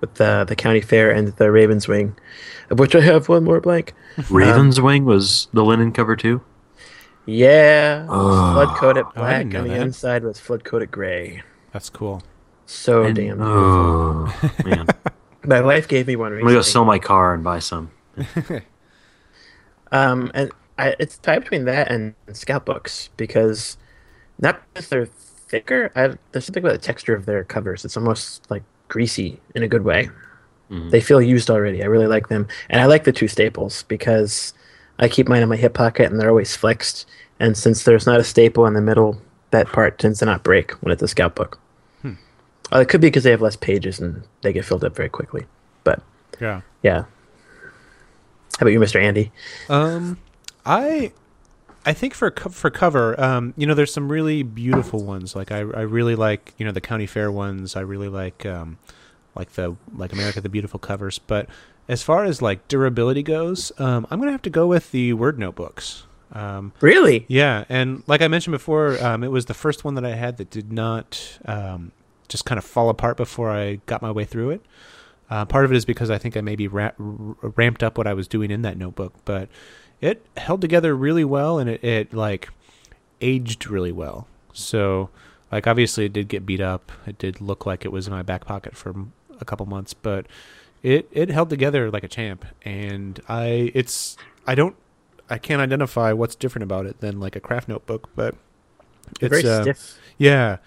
with the the county fair and the Ravens wing, of which I have one more blank. Raven's Wing was the linen cover too. Yeah, Oh. flood coated I didn't black, know and the that. inside was flood coated gray. That's cool. So And- damn. oh man, [laughs] My wife gave me one I'm gonna go sell my car and buy some. [laughs] Um, and I, it's tied between that and scout books because not because they're thicker. I, there's something about the texture of their covers. It's almost like greasy in a good way. Mhm. They feel used already. I really like them, and I like the two staples because I keep mine in my hip pocket and they're always flexed. And since there's not a staple in the middle, that part tends to not break when it's a scout book. Hmm. Uh, it could be because they have less pages and they get filled up very quickly. But Yeah. yeah. How about you, Mr. Andy? Um, I I think for co- for cover, um, you know, there's some really beautiful ones. Like I I really like you know the county fair ones. I really like um like the like America the Beautiful covers. But as far as like durability goes, um, I'm gonna have to go with the Word notebooks. Um, Really? yeah, and like I mentioned before, um, it was the first one that I had that did not um, just kind of fall apart before I got my way through it. Uh, part of it is because I think I maybe ra- r- ramped up what I was doing in that notebook, but it held together really well, and it, it like aged really well. So, like obviously, it did get beat up. It did look like it was in my back pocket for a couple months, but it it held together like a champ. And I it's I don't I can't identify what's different about it than like a Kraft notebook, but it's very uh, stiff. yeah.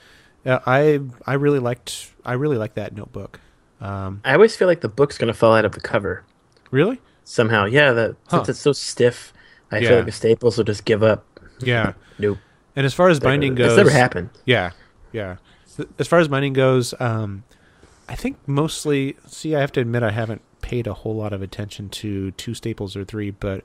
Yeah, I I really liked I really like that notebook. Um, I always feel like the book's gonna fall out of the cover really? Somehow. Yeah, that Huh. since it's so stiff, I Yeah. feel like the staples will just give up. Yeah. Nope. And as far as binding goes, never happened. Yeah, yeah. As far as binding goes, um, I think mostly. See, I have to admit, I haven't paid a whole lot of attention to two staples or three, but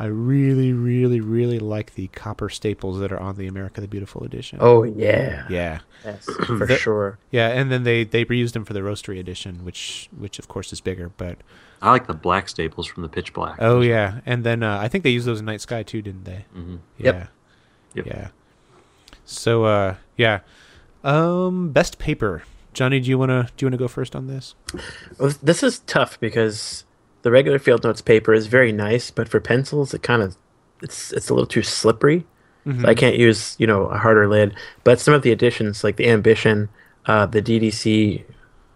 I really, really, really like the copper staples that are on the America the Beautiful edition. Oh yeah. yeah, Yes, [clears throat] for The- sure. yeah. And then they they reused them for the roastery edition, which which of course is bigger, but I like the black staples from the pitch black. oh yeah. And then uh, I think they used those in Night Sky too, didn't they? hmm Yeah. Yep. Yep. Yeah. So uh yeah. Um best paper. Johnny, do you wanna do you wanna go first on this? Well, this is tough because the regular field notes paper is very nice, but for pencils, it kind of it's it's a little too slippery. Mm-hmm. So I can't use you know a harder lid. But some of the additions, like the Ambition, uh, the DDC,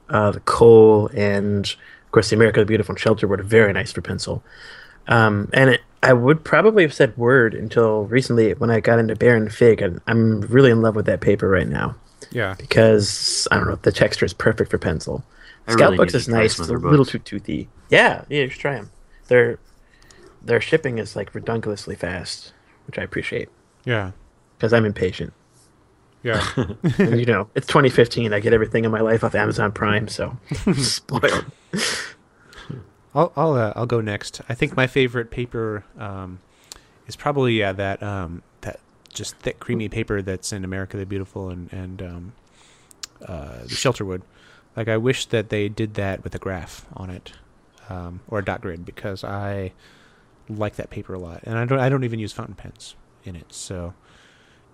uh, the Coal, and of course the America the Beautiful and Shelter were very nice for pencil. Um, and it, I would probably have said Word until recently when I got into Baron Fig, and I'm really in love with that paper right now Yeah. because I don't know the texture is perfect for pencil. I Scout really books is nice. some It's a little too toothy. Yeah, yeah, you should try them. Their their shipping is like redonkulously fast, which I appreciate Yeah. because I'm impatient. Yeah. [laughs] And, you know, it's 2015. I get everything in my life off Amazon Prime, so [laughs] spoiled. [laughs] I'll I'll uh, I'll go next. I think my favorite paper um is probably yeah that um that just thick creamy paper that's in America the Beautiful and and um uh the Shelterwood. Like I wish that they did that with a graph on it. Um or a dot grid because I like that paper a lot. And I don't I don't even use fountain pens in it. So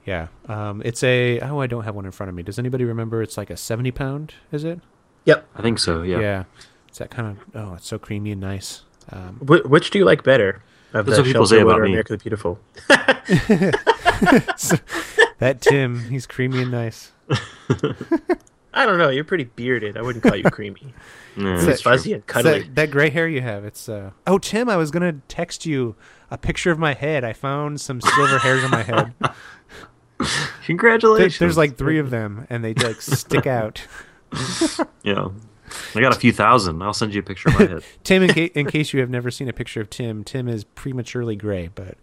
yeah. Um it's a oh I don't have one in front of me. Does anybody remember it's like a 70 pound, is it? Yep. I think so. Yeah. Yeah. It's that kind of oh, it's so creamy and nice. Um Wh- which do you like better? Of That's the what people say about or me. America the Beautiful? [laughs] [laughs] that Tim, he's creamy and nice. [laughs] I don't know. You're pretty bearded. I wouldn't call you creamy. [laughs] Yeah, It's It's fuzzy and cuddly. that, that gray hair you have. It's uh Oh Tim, I was gonna text you a picture of my head. I found some silver hairs on my head. [laughs] There- Congratulations. there's like three of them and they like stick [laughs] out. Yeah. I got a few thousand. I'll send you a picture of my head. Tim, in, ca- in case you have never seen a picture of Tim, Tim is prematurely gray, but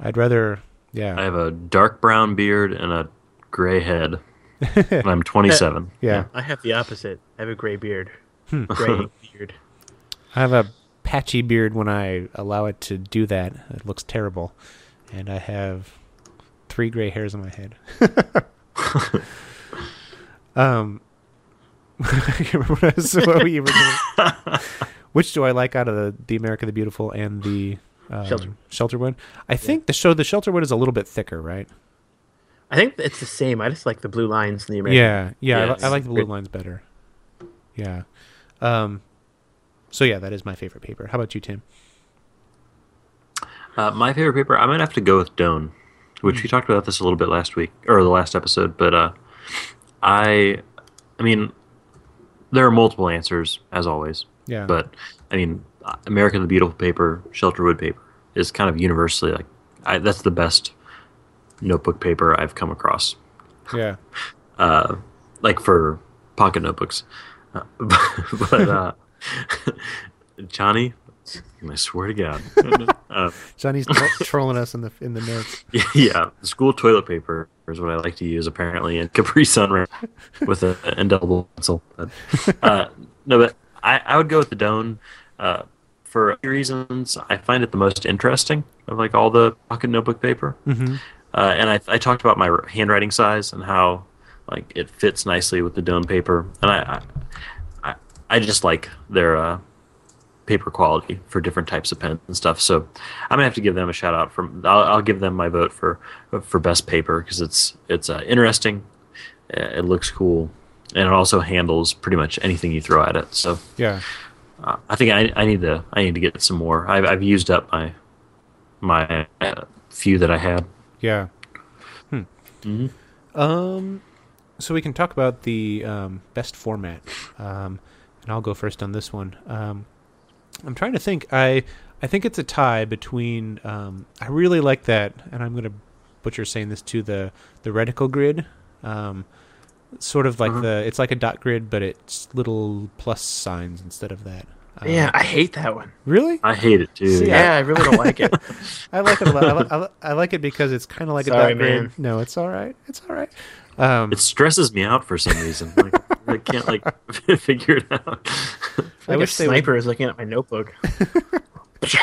I'd rather yeah. I have a dark brown beard and a gray head. And [laughs] I'm 27. [laughs] yeah. I have the opposite. I have a gray beard. Hmm. Gray [laughs] beard. I have a patchy beard when I allow it to do that. It looks terrible. And I have three gray hairs on my head. um, I can't remember what, I was, what we were doing. Which do I like out of the, the America the Beautiful and the um, Shelter. Shelterwood? I think the show the Shelterwood is a little bit thicker, right? I think it's the same. I just like the blue lines in the American. Yeah, yeah. I, Yes. I like the blue lines better. Yeah. Um. So yeah, that is my favorite paper. How about you, Tim? Uh, my favorite paper, I might have to go with Doane, which we talked about this a little bit last week or the last episode. But uh, I, I mean, there are multiple answers as always. Yeah. But I mean, American the Beautiful paper, Shelterwood paper is kind of universally like I, that's the best notebook paper I've come across. yeah. [laughs] Uh, like for pocket notebooks, uh, [laughs] but uh, [laughs] Johnny, I swear to God. uh, Johnny's tro- trolling us in the in the notes. yeah, school toilet paper is what I like to use apparently, and Capri Sun wrap with an indelible pencil. But, uh, no, but I, I would go with the Doane uh, for reasons, I find it the most interesting of like all the pocket notebook paper. Mm-hmm. Uh, and I, I talked about my handwriting size and how like it fits nicely with the Doane paper, and I I, I just like their uh, paper quality for different types of pens and stuff. So I'm gonna have to give them a shout out. From I'll, I'll give them my vote for for best paper because it's it's uh, interesting, uh, it looks cool, and it also handles pretty much anything you throw at it. So Yeah. uh, I think I, I need to I need to get some more. I've I've used up my my uh, few that I had. Yeah. Hmm. Mhm. Um, so we can talk about the um, best format, um, and I'll go first on this one. Um, I'm trying to think. I I think it's a tie between. Um, I really like that, and I'm gonna butcher saying this too. The the reticle grid. Um, sort of like Uh-huh. the it's like a dot grid, but it's little plus signs instead of that. Um, yeah, I hate that one. Really? I hate it too. See, Yeah, I really don't like it. [laughs] I like it a lot. I, li- I, li- I like it because it's kind of like Sorry, a dot man. No, it's all right. It's all right. Um, It stresses me out for some reason. Like, I can't like [laughs] figure it out. I Like wish a they would- sniper is looking at my notebook. [laughs]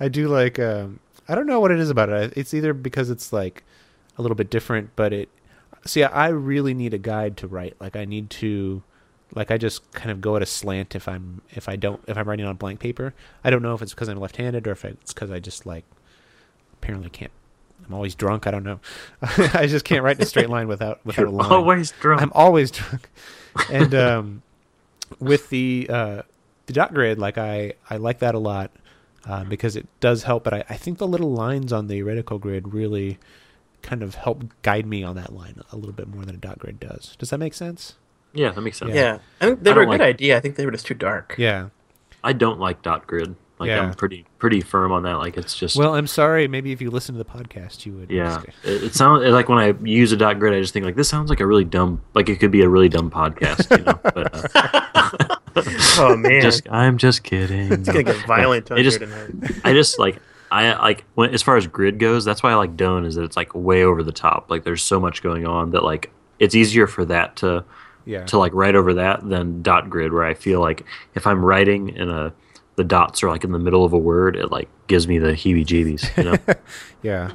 I do like. Um, I don't know what it is about it. It's either because it's like a little bit different, but it. See, I really need a guide to write. Like, I need to, like, I just kind of go at a slant if I'm if I don't if I'm writing on blank paper. I don't know if it's because I'm left-handed or if it's because I just like apparently can't. I'm always drunk. I don't know. [laughs] I just can't write in a straight line without without a You're line. always drunk. I'm always drunk. And um, with the uh, the dot grid, like I I like that a lot uh, because it does help. But I, I think the little lines on the reticle grid really kind of help guide me on that line a little bit more than a dot grid does. Does that make sense? Yeah, that makes sense. Yeah. Yeah, I think they I were a good like- idea. I think they were just too dark. Yeah. I don't like dot grid. Like Yeah. I'm pretty pretty firm on that. Like it's just Well, I'm sorry. Maybe if you listen to the podcast, you would. yeah. It, it sounds like when I use a dot grid, I just think like this sounds like a really dumb. Like it could be a really dumb podcast. You know. But uh, [laughs] Oh man, [laughs] just I'm just kidding. it's gonna get violent on just- tonight. I just like I like when as far as grid goes, that's why I like Doane is that it's like way over the top. Like there's so much going on that like it's easier for that to Yeah. to like write over that than dot grid where I feel like if I'm writing in a the dots are like in the middle of a word, it like gives me the heebie jeebies, you know? [laughs] Yeah,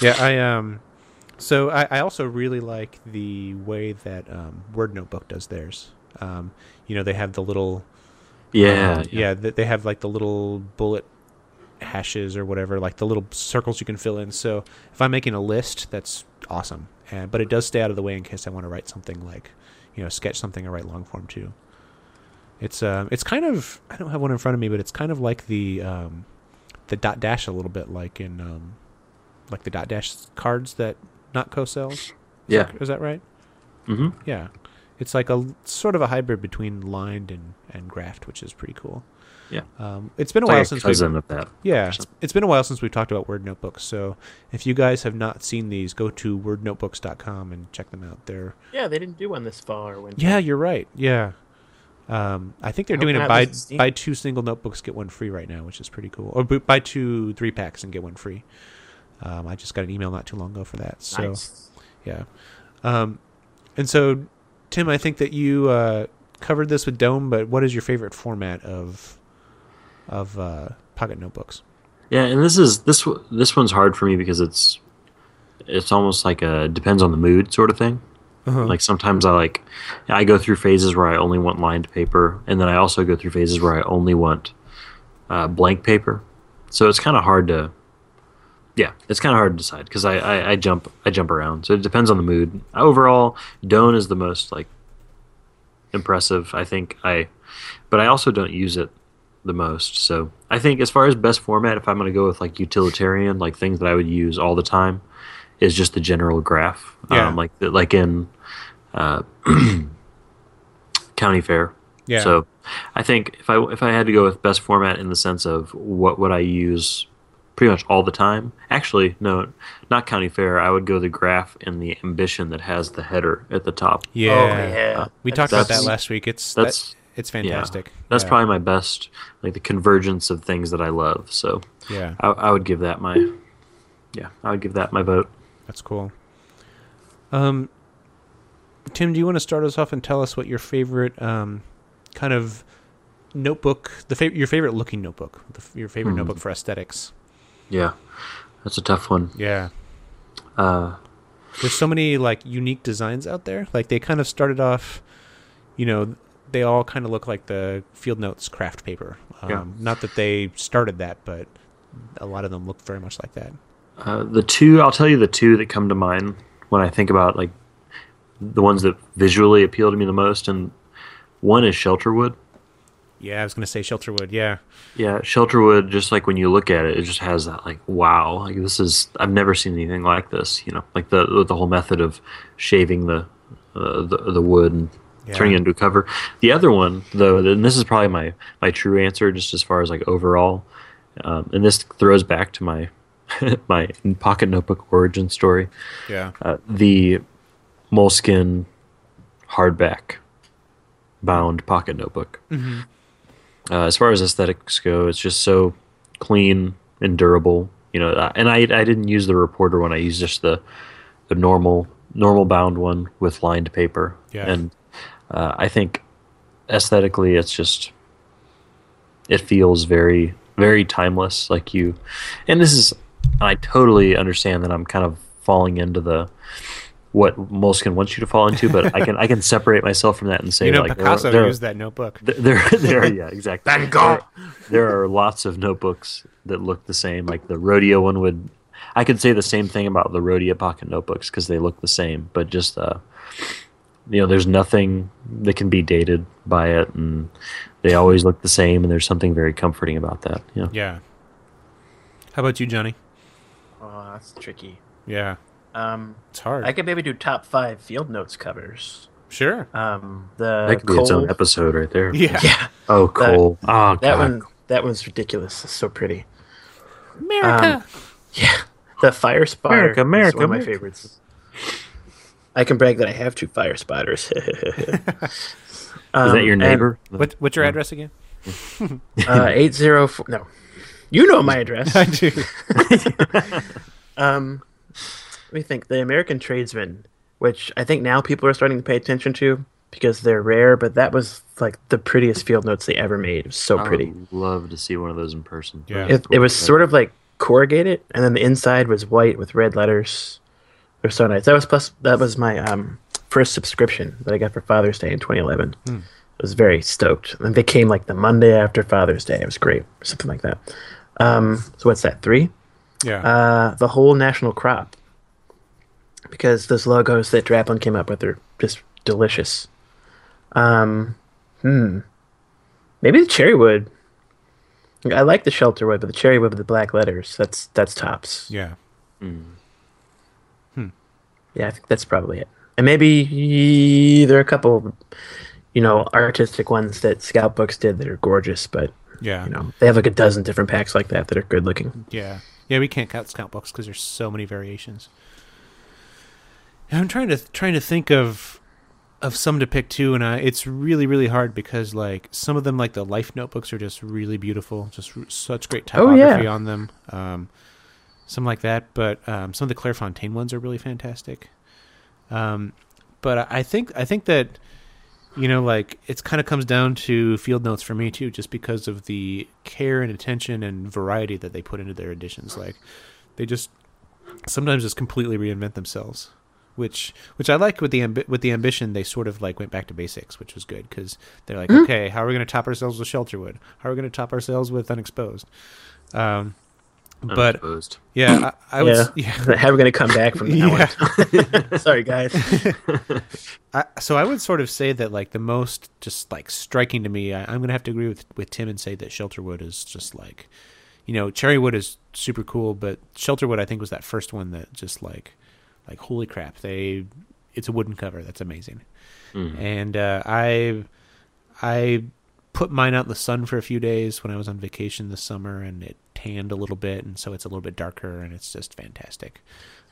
yeah. I um, so I, I also really like the way that um, Word Notebook does theirs. Um, you know, they have the little yeah. um, yeah. th- they have like the little bullet hashes or whatever, like the little circles you can fill in. So if I'm making a list, that's awesome. And but it does stay out of the way in case I want to write something like, you know, sketch something or write long form too. It's um, it's kind of I don't have one in front of me, but it's kind of like the um, the dot dash a little bit, like in um, like the dot dash cards that Nock Co. sells. Is Yeah. that, is that right? hmm Yeah, it's like a sort of a hybrid between lined and and graphed, which is pretty cool. Yeah. Um, it's been a It's while like a since we cousin of that. yeah, it's, it's been a while since we've talked about Word Notebooks. So if you guys have not seen these, go to wordnotebooks.com and check them out. They're Yeah, they didn't do one this fall or winter. yeah, you're right. Yeah, um, I think they're I doing they're it not buy buy two single notebooks get one free right now, which is pretty cool. Or buy two three packs and get one free. Um, I just got an email not too long ago for that. So Nice. yeah, um, and so Tim, I think that you uh, covered this with Doane, but what is your favorite format of of uh, pocket notebooks? Yeah, and this is this this one's hard for me because it's it's almost like a depends on the mood sort of thing. Uh-huh. Like sometimes I like I go through phases where I only want lined paper, and then I also go through phases where I only want uh, blank paper. So it's kind of hard to yeah, it's kind of hard to decide because I, I I jump I jump around. So it depends on the mood. Overall, Doane is the most like impressive. I think I, but I also don't use it the most. So I think as far as best format, if I'm going to go with like utilitarian, like things that I would use all the time, is just the general graph. Yeah. Um, like like in uh, [clears throat] county fair. Yeah. So I think if I if I had to go with best format in the sense of what would I use pretty much all the time. Actually, no, not county fair. I would go the graph and the ambition that has the header at the top. Yeah. Oh yeah. We talked about that last week. It's that's- that, it's fantastic. Yeah. That's Yeah. probably my best, like the convergence of things that I love. So yeah, I, I would give that my, yeah, I would give that my vote. that's cool. Um, Tim, do you want to start us off and tell us what your favorite um, kind of notebook, the fav- your favorite looking notebook, the, your favorite Hmm. notebook for aesthetics. Yeah, that's a tough one. Yeah. Uh, There's so many like unique designs out there. Like they kind of started off, you know, they all kind of look like the Field Notes Kraft paper. Um, Yeah. Not that they started that, but a lot of them look very much like that. Uh, the two, I'll tell you the two that come to mind when I think about like the ones that visually appeal to me the most, and one is Shelterwood. Yeah, I was gonna say Shelterwood. Yeah, Yeah, Shelterwood. Just like when you look at it, it just has that like wow, like this is I've never seen anything like this. You know, like the the whole method of shaving the uh, the, the wood and Yeah. turning it into a cover. The other one, though, and this is probably my my true answer, just as far as like overall, um, and this throws back to my [laughs] my pocket notebook origin story. yeah, Uh, the Moleskine hardback bound pocket notebook. Mm-hmm. Uh, as far as aesthetics go, it's just so clean and durable. You know, uh, and I I didn't use the reporter one. I used just the the normal normal bound one with lined paper. Yeah. And uh, I think aesthetically, it's just it feels very very timeless. Like you, and this is I totally understand that I'm kind of falling into the what Moleskine wants you to fall into, but I can I can separate myself from that and say you know, like there- Picasso there- used that notebook. Th- There, [laughs] there, yeah, exactly. Van Gogh. There, there are lots of notebooks that look the same. Like the Rhodia one would, I could say the same thing about the Rhodia pocket notebooks because they look the same. But just, uh, you know, there's nothing that can be dated by it, and they always look the same. And there's something very comforting about that. Yeah. Yeah. How about you, Johnny? Oh, that's tricky. Yeah, Um, it's hard. I could maybe do top five field notes covers. sure. Um, the That could be its own episode right there. Yeah. Yeah, Oh, Cole. oh, that God. one. That one's ridiculous. It's so pretty. America. Um, Yeah, [laughs] the fire spotter. America, is America, one of my America. favorites. I can brag that I have two fire spotters. [laughs] Is that your Um, neighbor? what, what's your address again? Uh, [laughs] eight zero four. No, you know my address. [laughs] I do. Um, let me think. The American Tradesman, which I think now people are starting to pay attention to because they're rare, but that was like the prettiest field notes they ever made. It was so I pretty. would love to see one of those in person. Yeah. It, it was sort of like corrugated, and then the inside was white with red letters. They're so nice. That was plus that was my um, first subscription that I got for Father's Day in 2011. I was very stoked, and they came like the Monday after Father's Day. It was great, something like that. Um, so what's that? Three? Yeah. uh, the whole national crop because those logos that Draplin came up with are just delicious. Um, hmm. Maybe the cherry wood. I like the shelter wood, but the cherry wood with the black letters, that's that's tops. yeah. Yeah, I think that's probably it. And maybe there are a couple, you know, artistic ones that Scout Books did that are gorgeous, but Yeah. you know, they have like a dozen different packs like that that are good looking. Yeah, yeah, we can't count scout books because there's so many variations. And I'm trying to trying to think of of some to pick too, and I, it's really really hard because like some of them, like the life notebooks, are just really beautiful, just r- such great Oh, typography yeah. on them. Um, some like that, but um, some of the Clairefontaine ones are really fantastic. Um, but I think I think that you know like it's kind of comes down to field notes for me too just because of the care and attention and variety that they put into their editions like they just sometimes just completely reinvent themselves which which I like with the ambi- with the ambition they sort of like went back to basics which was good because they're like okay how are we going to top ourselves with Shelterwood? How are we going to top ourselves with Unexposed? Um but Unexposed. yeah I, I yeah. was yeah [laughs] How are going to come back from that [laughs] one? [laughs] Sorry, guys. I, so I would sort of say that like the most just like striking to me, I, I'm gonna have to agree with with Tim and say that Shelterwood is just like, you know, Cherrywood is super cool, but Shelterwood I think was that first one that just like, like holy crap, they, it's a wooden cover that's amazing, and uh, I, I put mine out in the sun for a few days when I was on vacation this summer, and it tanned a little bit, and so it's a little bit darker, and it's just fantastic.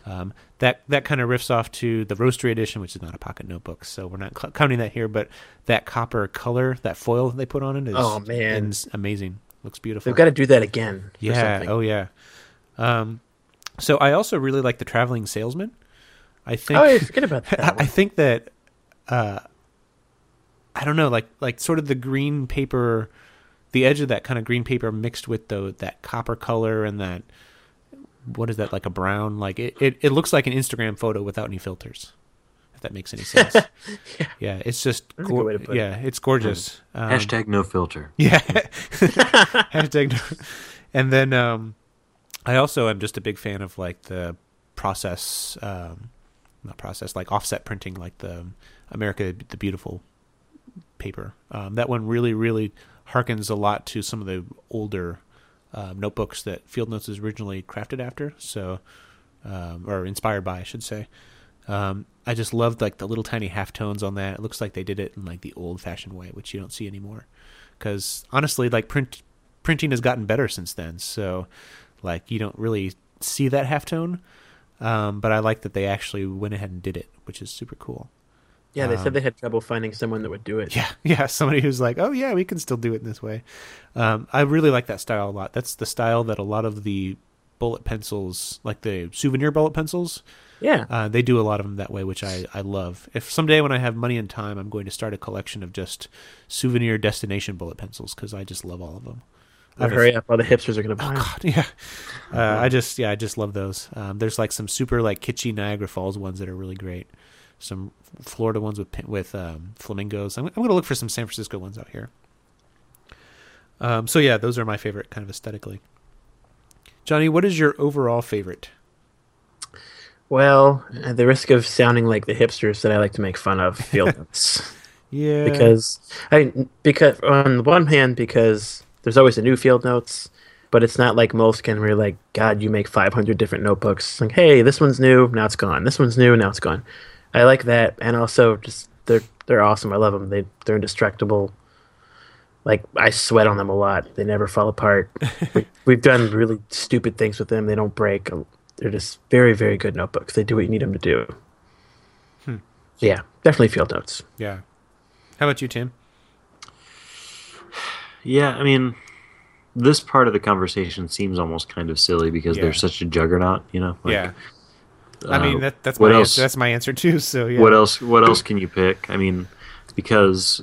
Um, that that kind of riffs off to the roastery edition, which is not a pocket notebook, so we're not cl- counting that here. But that copper color, that foil that they put on it is Oh, man. is amazing. Looks beautiful. They've got to do that again. yeah. Oh yeah. Um, so I also really like the traveling salesman. I think Oh, yeah, forget about [laughs] that. I one. think that uh, I don't know, like like sort of the green paper the edge of that kind of green paper mixed with the that copper color and that what is that like a brown like it, it, it looks like an Instagram photo without any filters. If that makes any sense. [laughs] Yeah. yeah. it's just That's a good way to put it. yeah, it's gorgeous. Um, Hashtag no filter. [laughs] yeah. [laughs] Hashtag no- and then um, I also am just a big fan of like the process, um, not process, like offset printing, like the America the Beautiful paper. Um, that one really, really harkens a lot to some of the older um, notebooks that Field Notes is originally crafted after. So, um, or inspired by, I should say. Um, I just loved like the little tiny halftones on that. It looks like they did it in like the old fashioned way, which you don't see anymore. Because honestly, like print printing has gotten better since then. So, like you don't really see that halftone. Um, but I like that they actually went ahead and did it, which is super cool. Yeah, they Um, said they had trouble finding someone that would do it. Yeah, [laughs] yeah, somebody who's like, oh yeah, we can still do it in this way. Um, I really like that style a lot. That's the style that a lot of the bullet pencils, like the souvenir bullet pencils, Yeah. uh, they do a lot of them that way, which I, I love. If someday when I have money and time, I'm going to start a collection of just souvenir destination bullet pencils because I just love all of them. Well, a hurry up, all the hipsters are going to Oh buy 'em. god, [laughs] yeah. Uh, I just yeah, I just love those. Um, there's like some super like kitschy Niagara Falls ones that are really great. Some Florida ones with with um, flamingos. I'm, I'm going to look for some San Francisco ones out here. Um, so yeah, those are my favorite kind of aesthetically. Johnny, what is your overall favorite? Well, at the risk of sounding like the hipsters that I like to make fun of, [laughs] field notes. Yeah, because I because on the one hand because there's always a new field notes, but it's not like Moleskine where you're like, God, you make 500 different notebooks. Like, hey, this one's new, now it's gone. This one's new, now it's gone. I like that, and also just they're they're awesome. I love them. They they're indestructible. Like I sweat on them a lot. They never fall apart. we, [laughs] we've done really stupid things with them. They don't break. They're just very very good notebooks. They do what you need them to do. Hmm. Yeah, definitely field notes. yeah. How about you, Tim? Yeah, I mean, this part of the conversation seems almost kind of silly because Yeah. they're such a juggernaut, you know. Like, yeah, I mean uh, that that's what my else? answer, that's my answer too. So yeah, What else? What else can you pick? I mean, because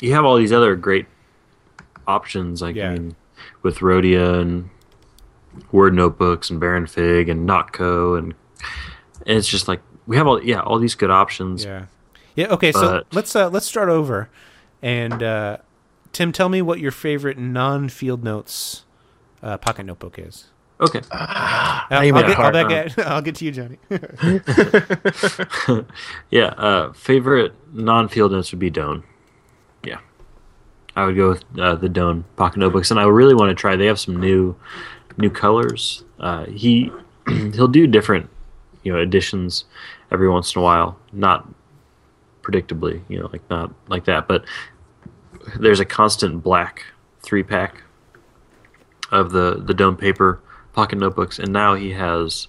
you have all these other great options, like Yeah. I mean, with Rhodia and Word Notebooks and Baron Fig and Nock Co., and and it's just like we have all yeah all these good options. Yeah. Yeah. Okay. So let's uh, let's start over, and uh, Tim, tell me what your favorite non-field notes uh, pocket notebook is. Okay. Uh, Now you I'll, get, I'll, hard, back at, I'll get to you, Johnny. [laughs] yeah, uh, favorite non-field notes would be Doane. Yeah, I would go with uh, the Doane pocket notebooks, and I really want to try. They have some new, new colors. Uh, he [clears throat] he'll do different, you know, editions every once in a while. Not predictably, you know, like not like that, but there's a constant black three pack of the the Doane paper pocket notebooks, and now he has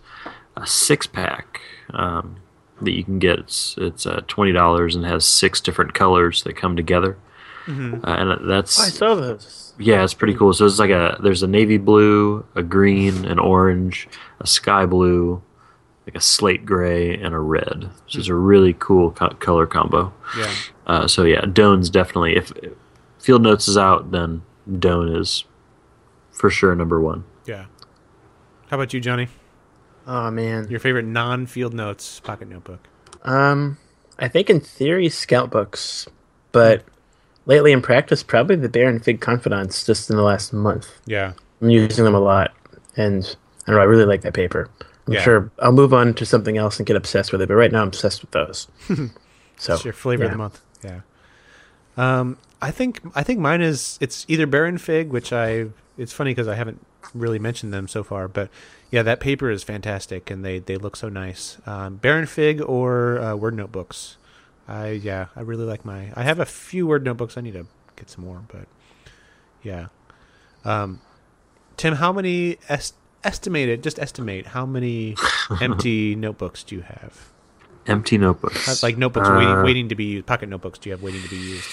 a six pack um, that you can get. It's it's uh, twenty dollars and has six different colors that come together, Mhm. uh, and that's I saw those. yeah, it's pretty cool. So it's like a there's a navy blue, a green, an orange, a sky blue, like a slate gray, and a red. So it's a really cool co- color combo. Yeah. Uh, so yeah, Doane's definitely if, if Field Notes is out, then Doane is for sure number one. Yeah. How about you, Johnny? Oh man. Your favorite non-field notes pocket notebook? Um, I think in theory scout books, but lately in practice probably the Baron Fig Confidants. Just in the last month, Yeah. I'm using them a lot, and I don't know. I really like that paper. I'm Yeah. sure I'll move on to something else and get obsessed with it, but right now I'm obsessed with those. [laughs] so It's your flavor of the month. Yeah. Um, I think I think mine is it's either Baron Fig, which I it's funny because I haven't really mentioned them so far, but yeah, that paper is fantastic and they they look so nice. Um, Baron Fig or uh, Word notebooks. I yeah, I really like my. I have a few Word notebooks. I need to get some more, but yeah. Um, Tim, how many est- estimated? Just estimate how many [laughs] empty notebooks do you have? Empty notebooks, Uh, like notebooks waiting, Uh, waiting to be used. Pocket notebooks do you have waiting to be used?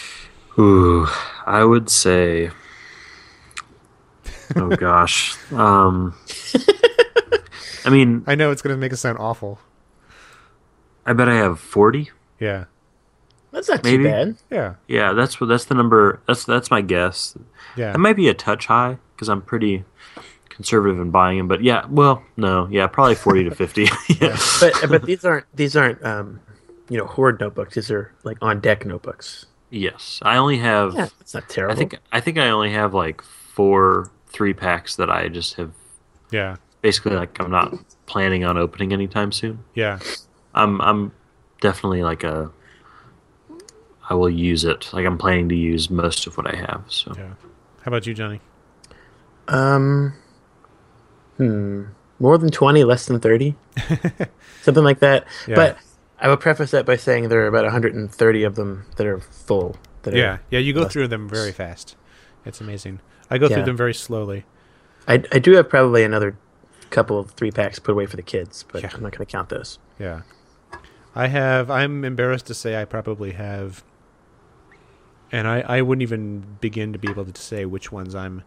Ooh, I would say. Oh gosh. Um, [laughs] I mean, I know it's going to make it sound awful. I bet I have forty. Yeah. That's not Maybe. too bad. Yeah, Yeah, that's what that's the number. That's that's my guess. yeah. It might be a touch high because I'm pretty conservative in buying them. But yeah, well, no, yeah, probably forty to fifty. [laughs] yeah. But but these aren't these aren't um, you know hoard notebooks. These are like on deck notebooks. Yes, I only have. Yeah, it's not terrible. I think I think I only have like four three packs that I just have yeah, basically like I'm not planning on opening anytime soon. yeah, I'm I'm definitely like a I will use it. Like I'm planning to use most of what I have. So yeah. How about you, Johnny? Um, hmm, more than twenty, less than thirty, [laughs] something like that. Yeah. But I would preface that by saying there are about 130 of them that are full. That Yeah, are, yeah. You go less- through them very fast. It's amazing. I go through them very slowly. I I do have probably another couple of three packs put away for the kids, but Yeah. I'm not going to count those. Yeah. I have I'm embarrassed to say I probably have and I, I wouldn't even begin to be able to say which ones I'm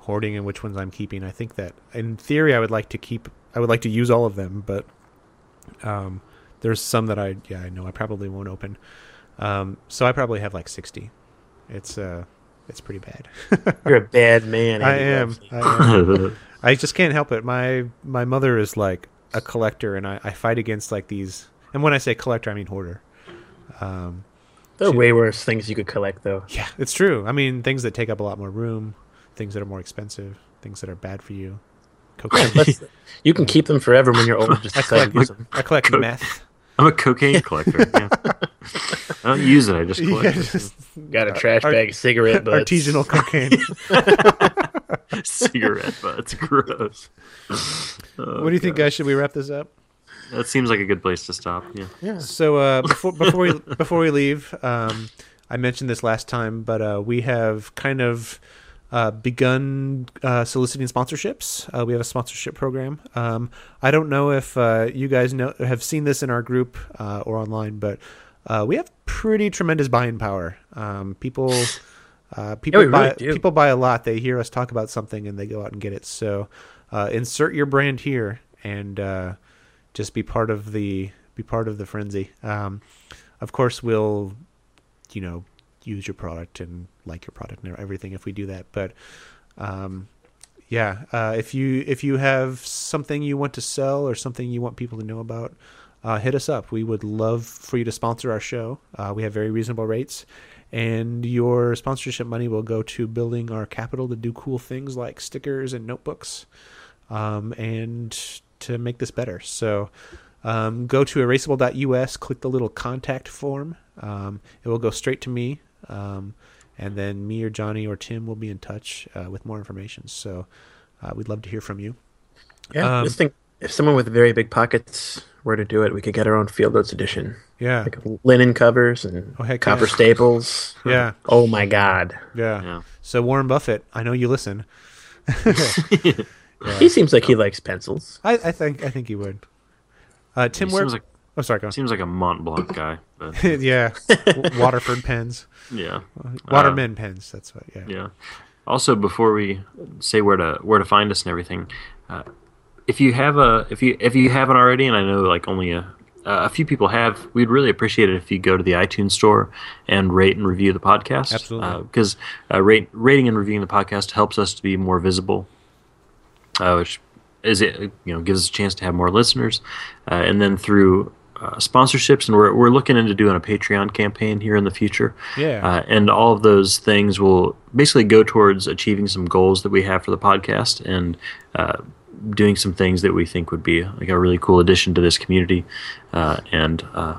hoarding and which ones I'm keeping. I think that in theory I would like to keep I would like to use all of them, but um there's some that I yeah, I know I probably won't open. Um so I probably have like 60. It's uh it's pretty bad. [laughs] You're a bad man. I am. I am. [laughs] I just can't help it. My my mother is like a collector, and I, I fight against like these. And when I say collector, I mean hoarder. Um, There are way worse things you could collect, though. yeah, it's true. I mean, things that take up a lot more room, things that are more expensive, things that are bad for you. [laughs] Cocaine. You can keep them forever when you're old. Just I collect, them. I collect meth. I'm a cocaine collector. Yeah. [laughs] I don't use it. I just collect Yeah, just Got a trash Art- bag of cigarette butts. artisanal cocaine. [laughs] cigarette butts. Gross. what do you think, guys? Should we wrap this up? That seems like a good place to stop. Yeah. Yeah. So uh, before before we before we leave, um, I mentioned this last time, but uh, we have kind of uh, begun uh, soliciting sponsorships. Uh, we have a sponsorship program. Um, I don't know if uh, you guys know have seen this in our group uh, or online, but uh, we have pretty tremendous buying power. Um, people. [sighs] Uh, people we buy really people buy a lot. They hear us talk about something and they go out and get it. So, uh, insert your brand here and uh, just be part of the be part of the frenzy. Um, of course, we'll you know use your product and like your product and everything if we do that. But um, yeah, uh, if you if you have something you want to sell or something you want people to know about, uh, hit us up. We would love for you to sponsor our show. Uh, we have very reasonable rates, and your sponsorship money will go to building our capital to do cool things like stickers and notebooks, um, and to make this better. So. Um, go to erasable.us, click the little contact form. Um, it will go straight to me, um, and then me or Johnny or Tim will be in touch uh, with more information. So uh, we'd love to hear from you. Yeah. Um, just think if someone with very big pockets were to do it, we could get our own Field Notes edition. Yeah, Like linen covers and Oh, heck copper yeah. staples. [laughs] yeah, Oh my God. yeah. Yeah. So Warren Buffett, I know you listen. [laughs] [laughs] He seems like he likes pencils. I, I think I think he would. Uh, Tim, He where? like oh, sorry, go on. seems like a Mont Blanc [laughs] guy. But [laughs] yeah, Waterford [laughs] pens, yeah. Waterman pens. That's what. Yeah. Yeah. Also, before we say where to where to find us and everything, uh, if you have a if you if you haven't already, and I know like only a a few people have, we'd really appreciate it if you go to the iTunes store and rate and review the podcast. Absolutely. because uh, rate rating and reviewing the podcast helps us to be more visible, uh, which is it you know gives us a chance to have more listeners, uh, and then through. Uh, sponsorships and we're, we're looking into doing a patreon campaign here in the future Yeah. uh, and all of those things will basically go towards achieving some goals that we have for the podcast and uh, doing some things that we think would be like a really cool addition to this community uh, and uh,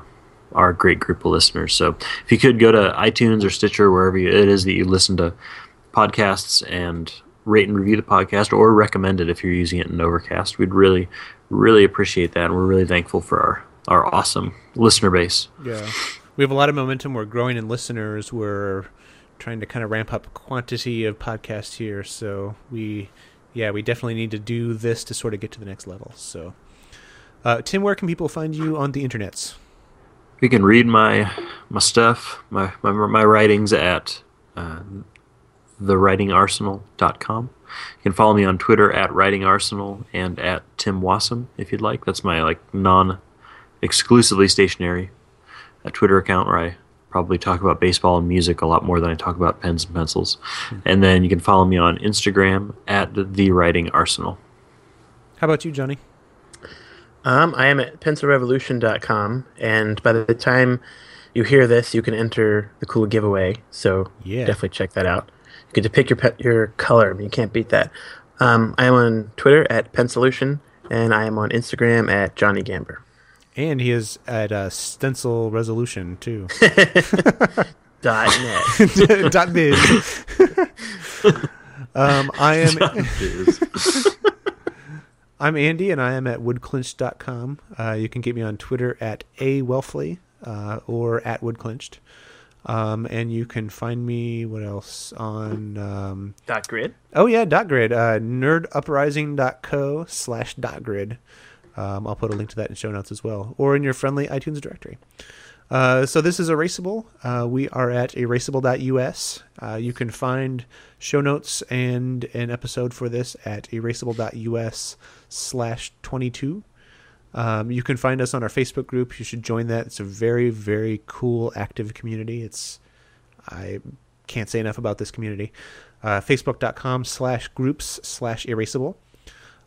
our great group of listeners. So if you could go to iTunes or Stitcher, wherever you, it is that you listen to podcasts, and rate and review the podcast or recommend it if you're using it in Overcast, we'd really, really appreciate that. And we're really thankful for our, our awesome listener base. Yeah. We have a lot of momentum. We're growing in listeners. We're trying to kind of ramp up quantity of podcasts here. So we, yeah, we definitely need to do this to sort of get to the next level. So, uh, Tim, where can people find you on the internets? You can read my my stuff, my my, my writings at uh, thewritingarsenal.com. You can follow me on Twitter at writingarsenal and at Tim Wasem if you'd like. That's my like non exclusively stationary a Twitter account where I probably talk about baseball and music a lot more than I talk about pens and pencils. And then you can follow me on Instagram at the Writing Arsenal. How about you, Johnny? Um, I am at pencilrevolution.com, and by the time you hear this, you can enter the cool giveaway. So Yeah. definitely check that out. You get to pick your pe- your color. You can't beat that. Um, I am on Twitter at Pensolution, and I am on Instagram at Johnny Gamber. And he is at uh, Stencil Resolution too. [laughs] Dot net. [laughs] Dot biz. um, I am [laughs] I'm Andy, and I am at woodclinched.com. Uh, you can get me on Twitter at a Welfle uh, or at woodclinched. Um, and you can find me what else on um, Dot grid. oh yeah dot grid uh, nerduprising.co slash dot grid um, i'll put a link to that in show notes as well or in your friendly itunes directory. Uh, so this is erasable. Uh, we are at erasable.us uh, you can find show notes and an episode for this at erasable.us slash 22 um, you can find us on our facebook group. You should join that. It's a very very cool active community. It's i can't say enough about this community. Uh, facebook.com slash groups slash erasable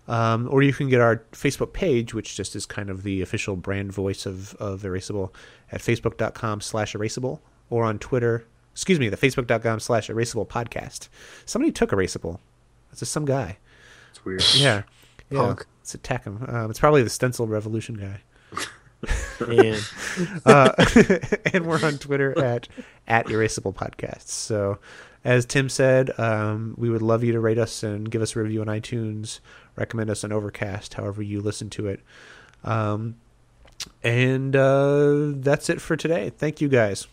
um, or you can get our facebook page which just is kind of the official brand voice of, of erasable at facebook.com slash erasable or on twitter excuse me the facebook.com slash erasable podcast. Somebody took erasable. It's just some guy. It's weird. [laughs] yeah. Yeah. Punk. let's attack him um, it's probably the stencil revolution guy. [laughs] And uh, [laughs] and we're on Twitter at at Erasable Podcasts. So, as Tim said, um, we would love you to rate us and give us a review on iTunes. Recommend us on Overcast, however you listen to it. Um, and uh, that's it for today. Thank you guys.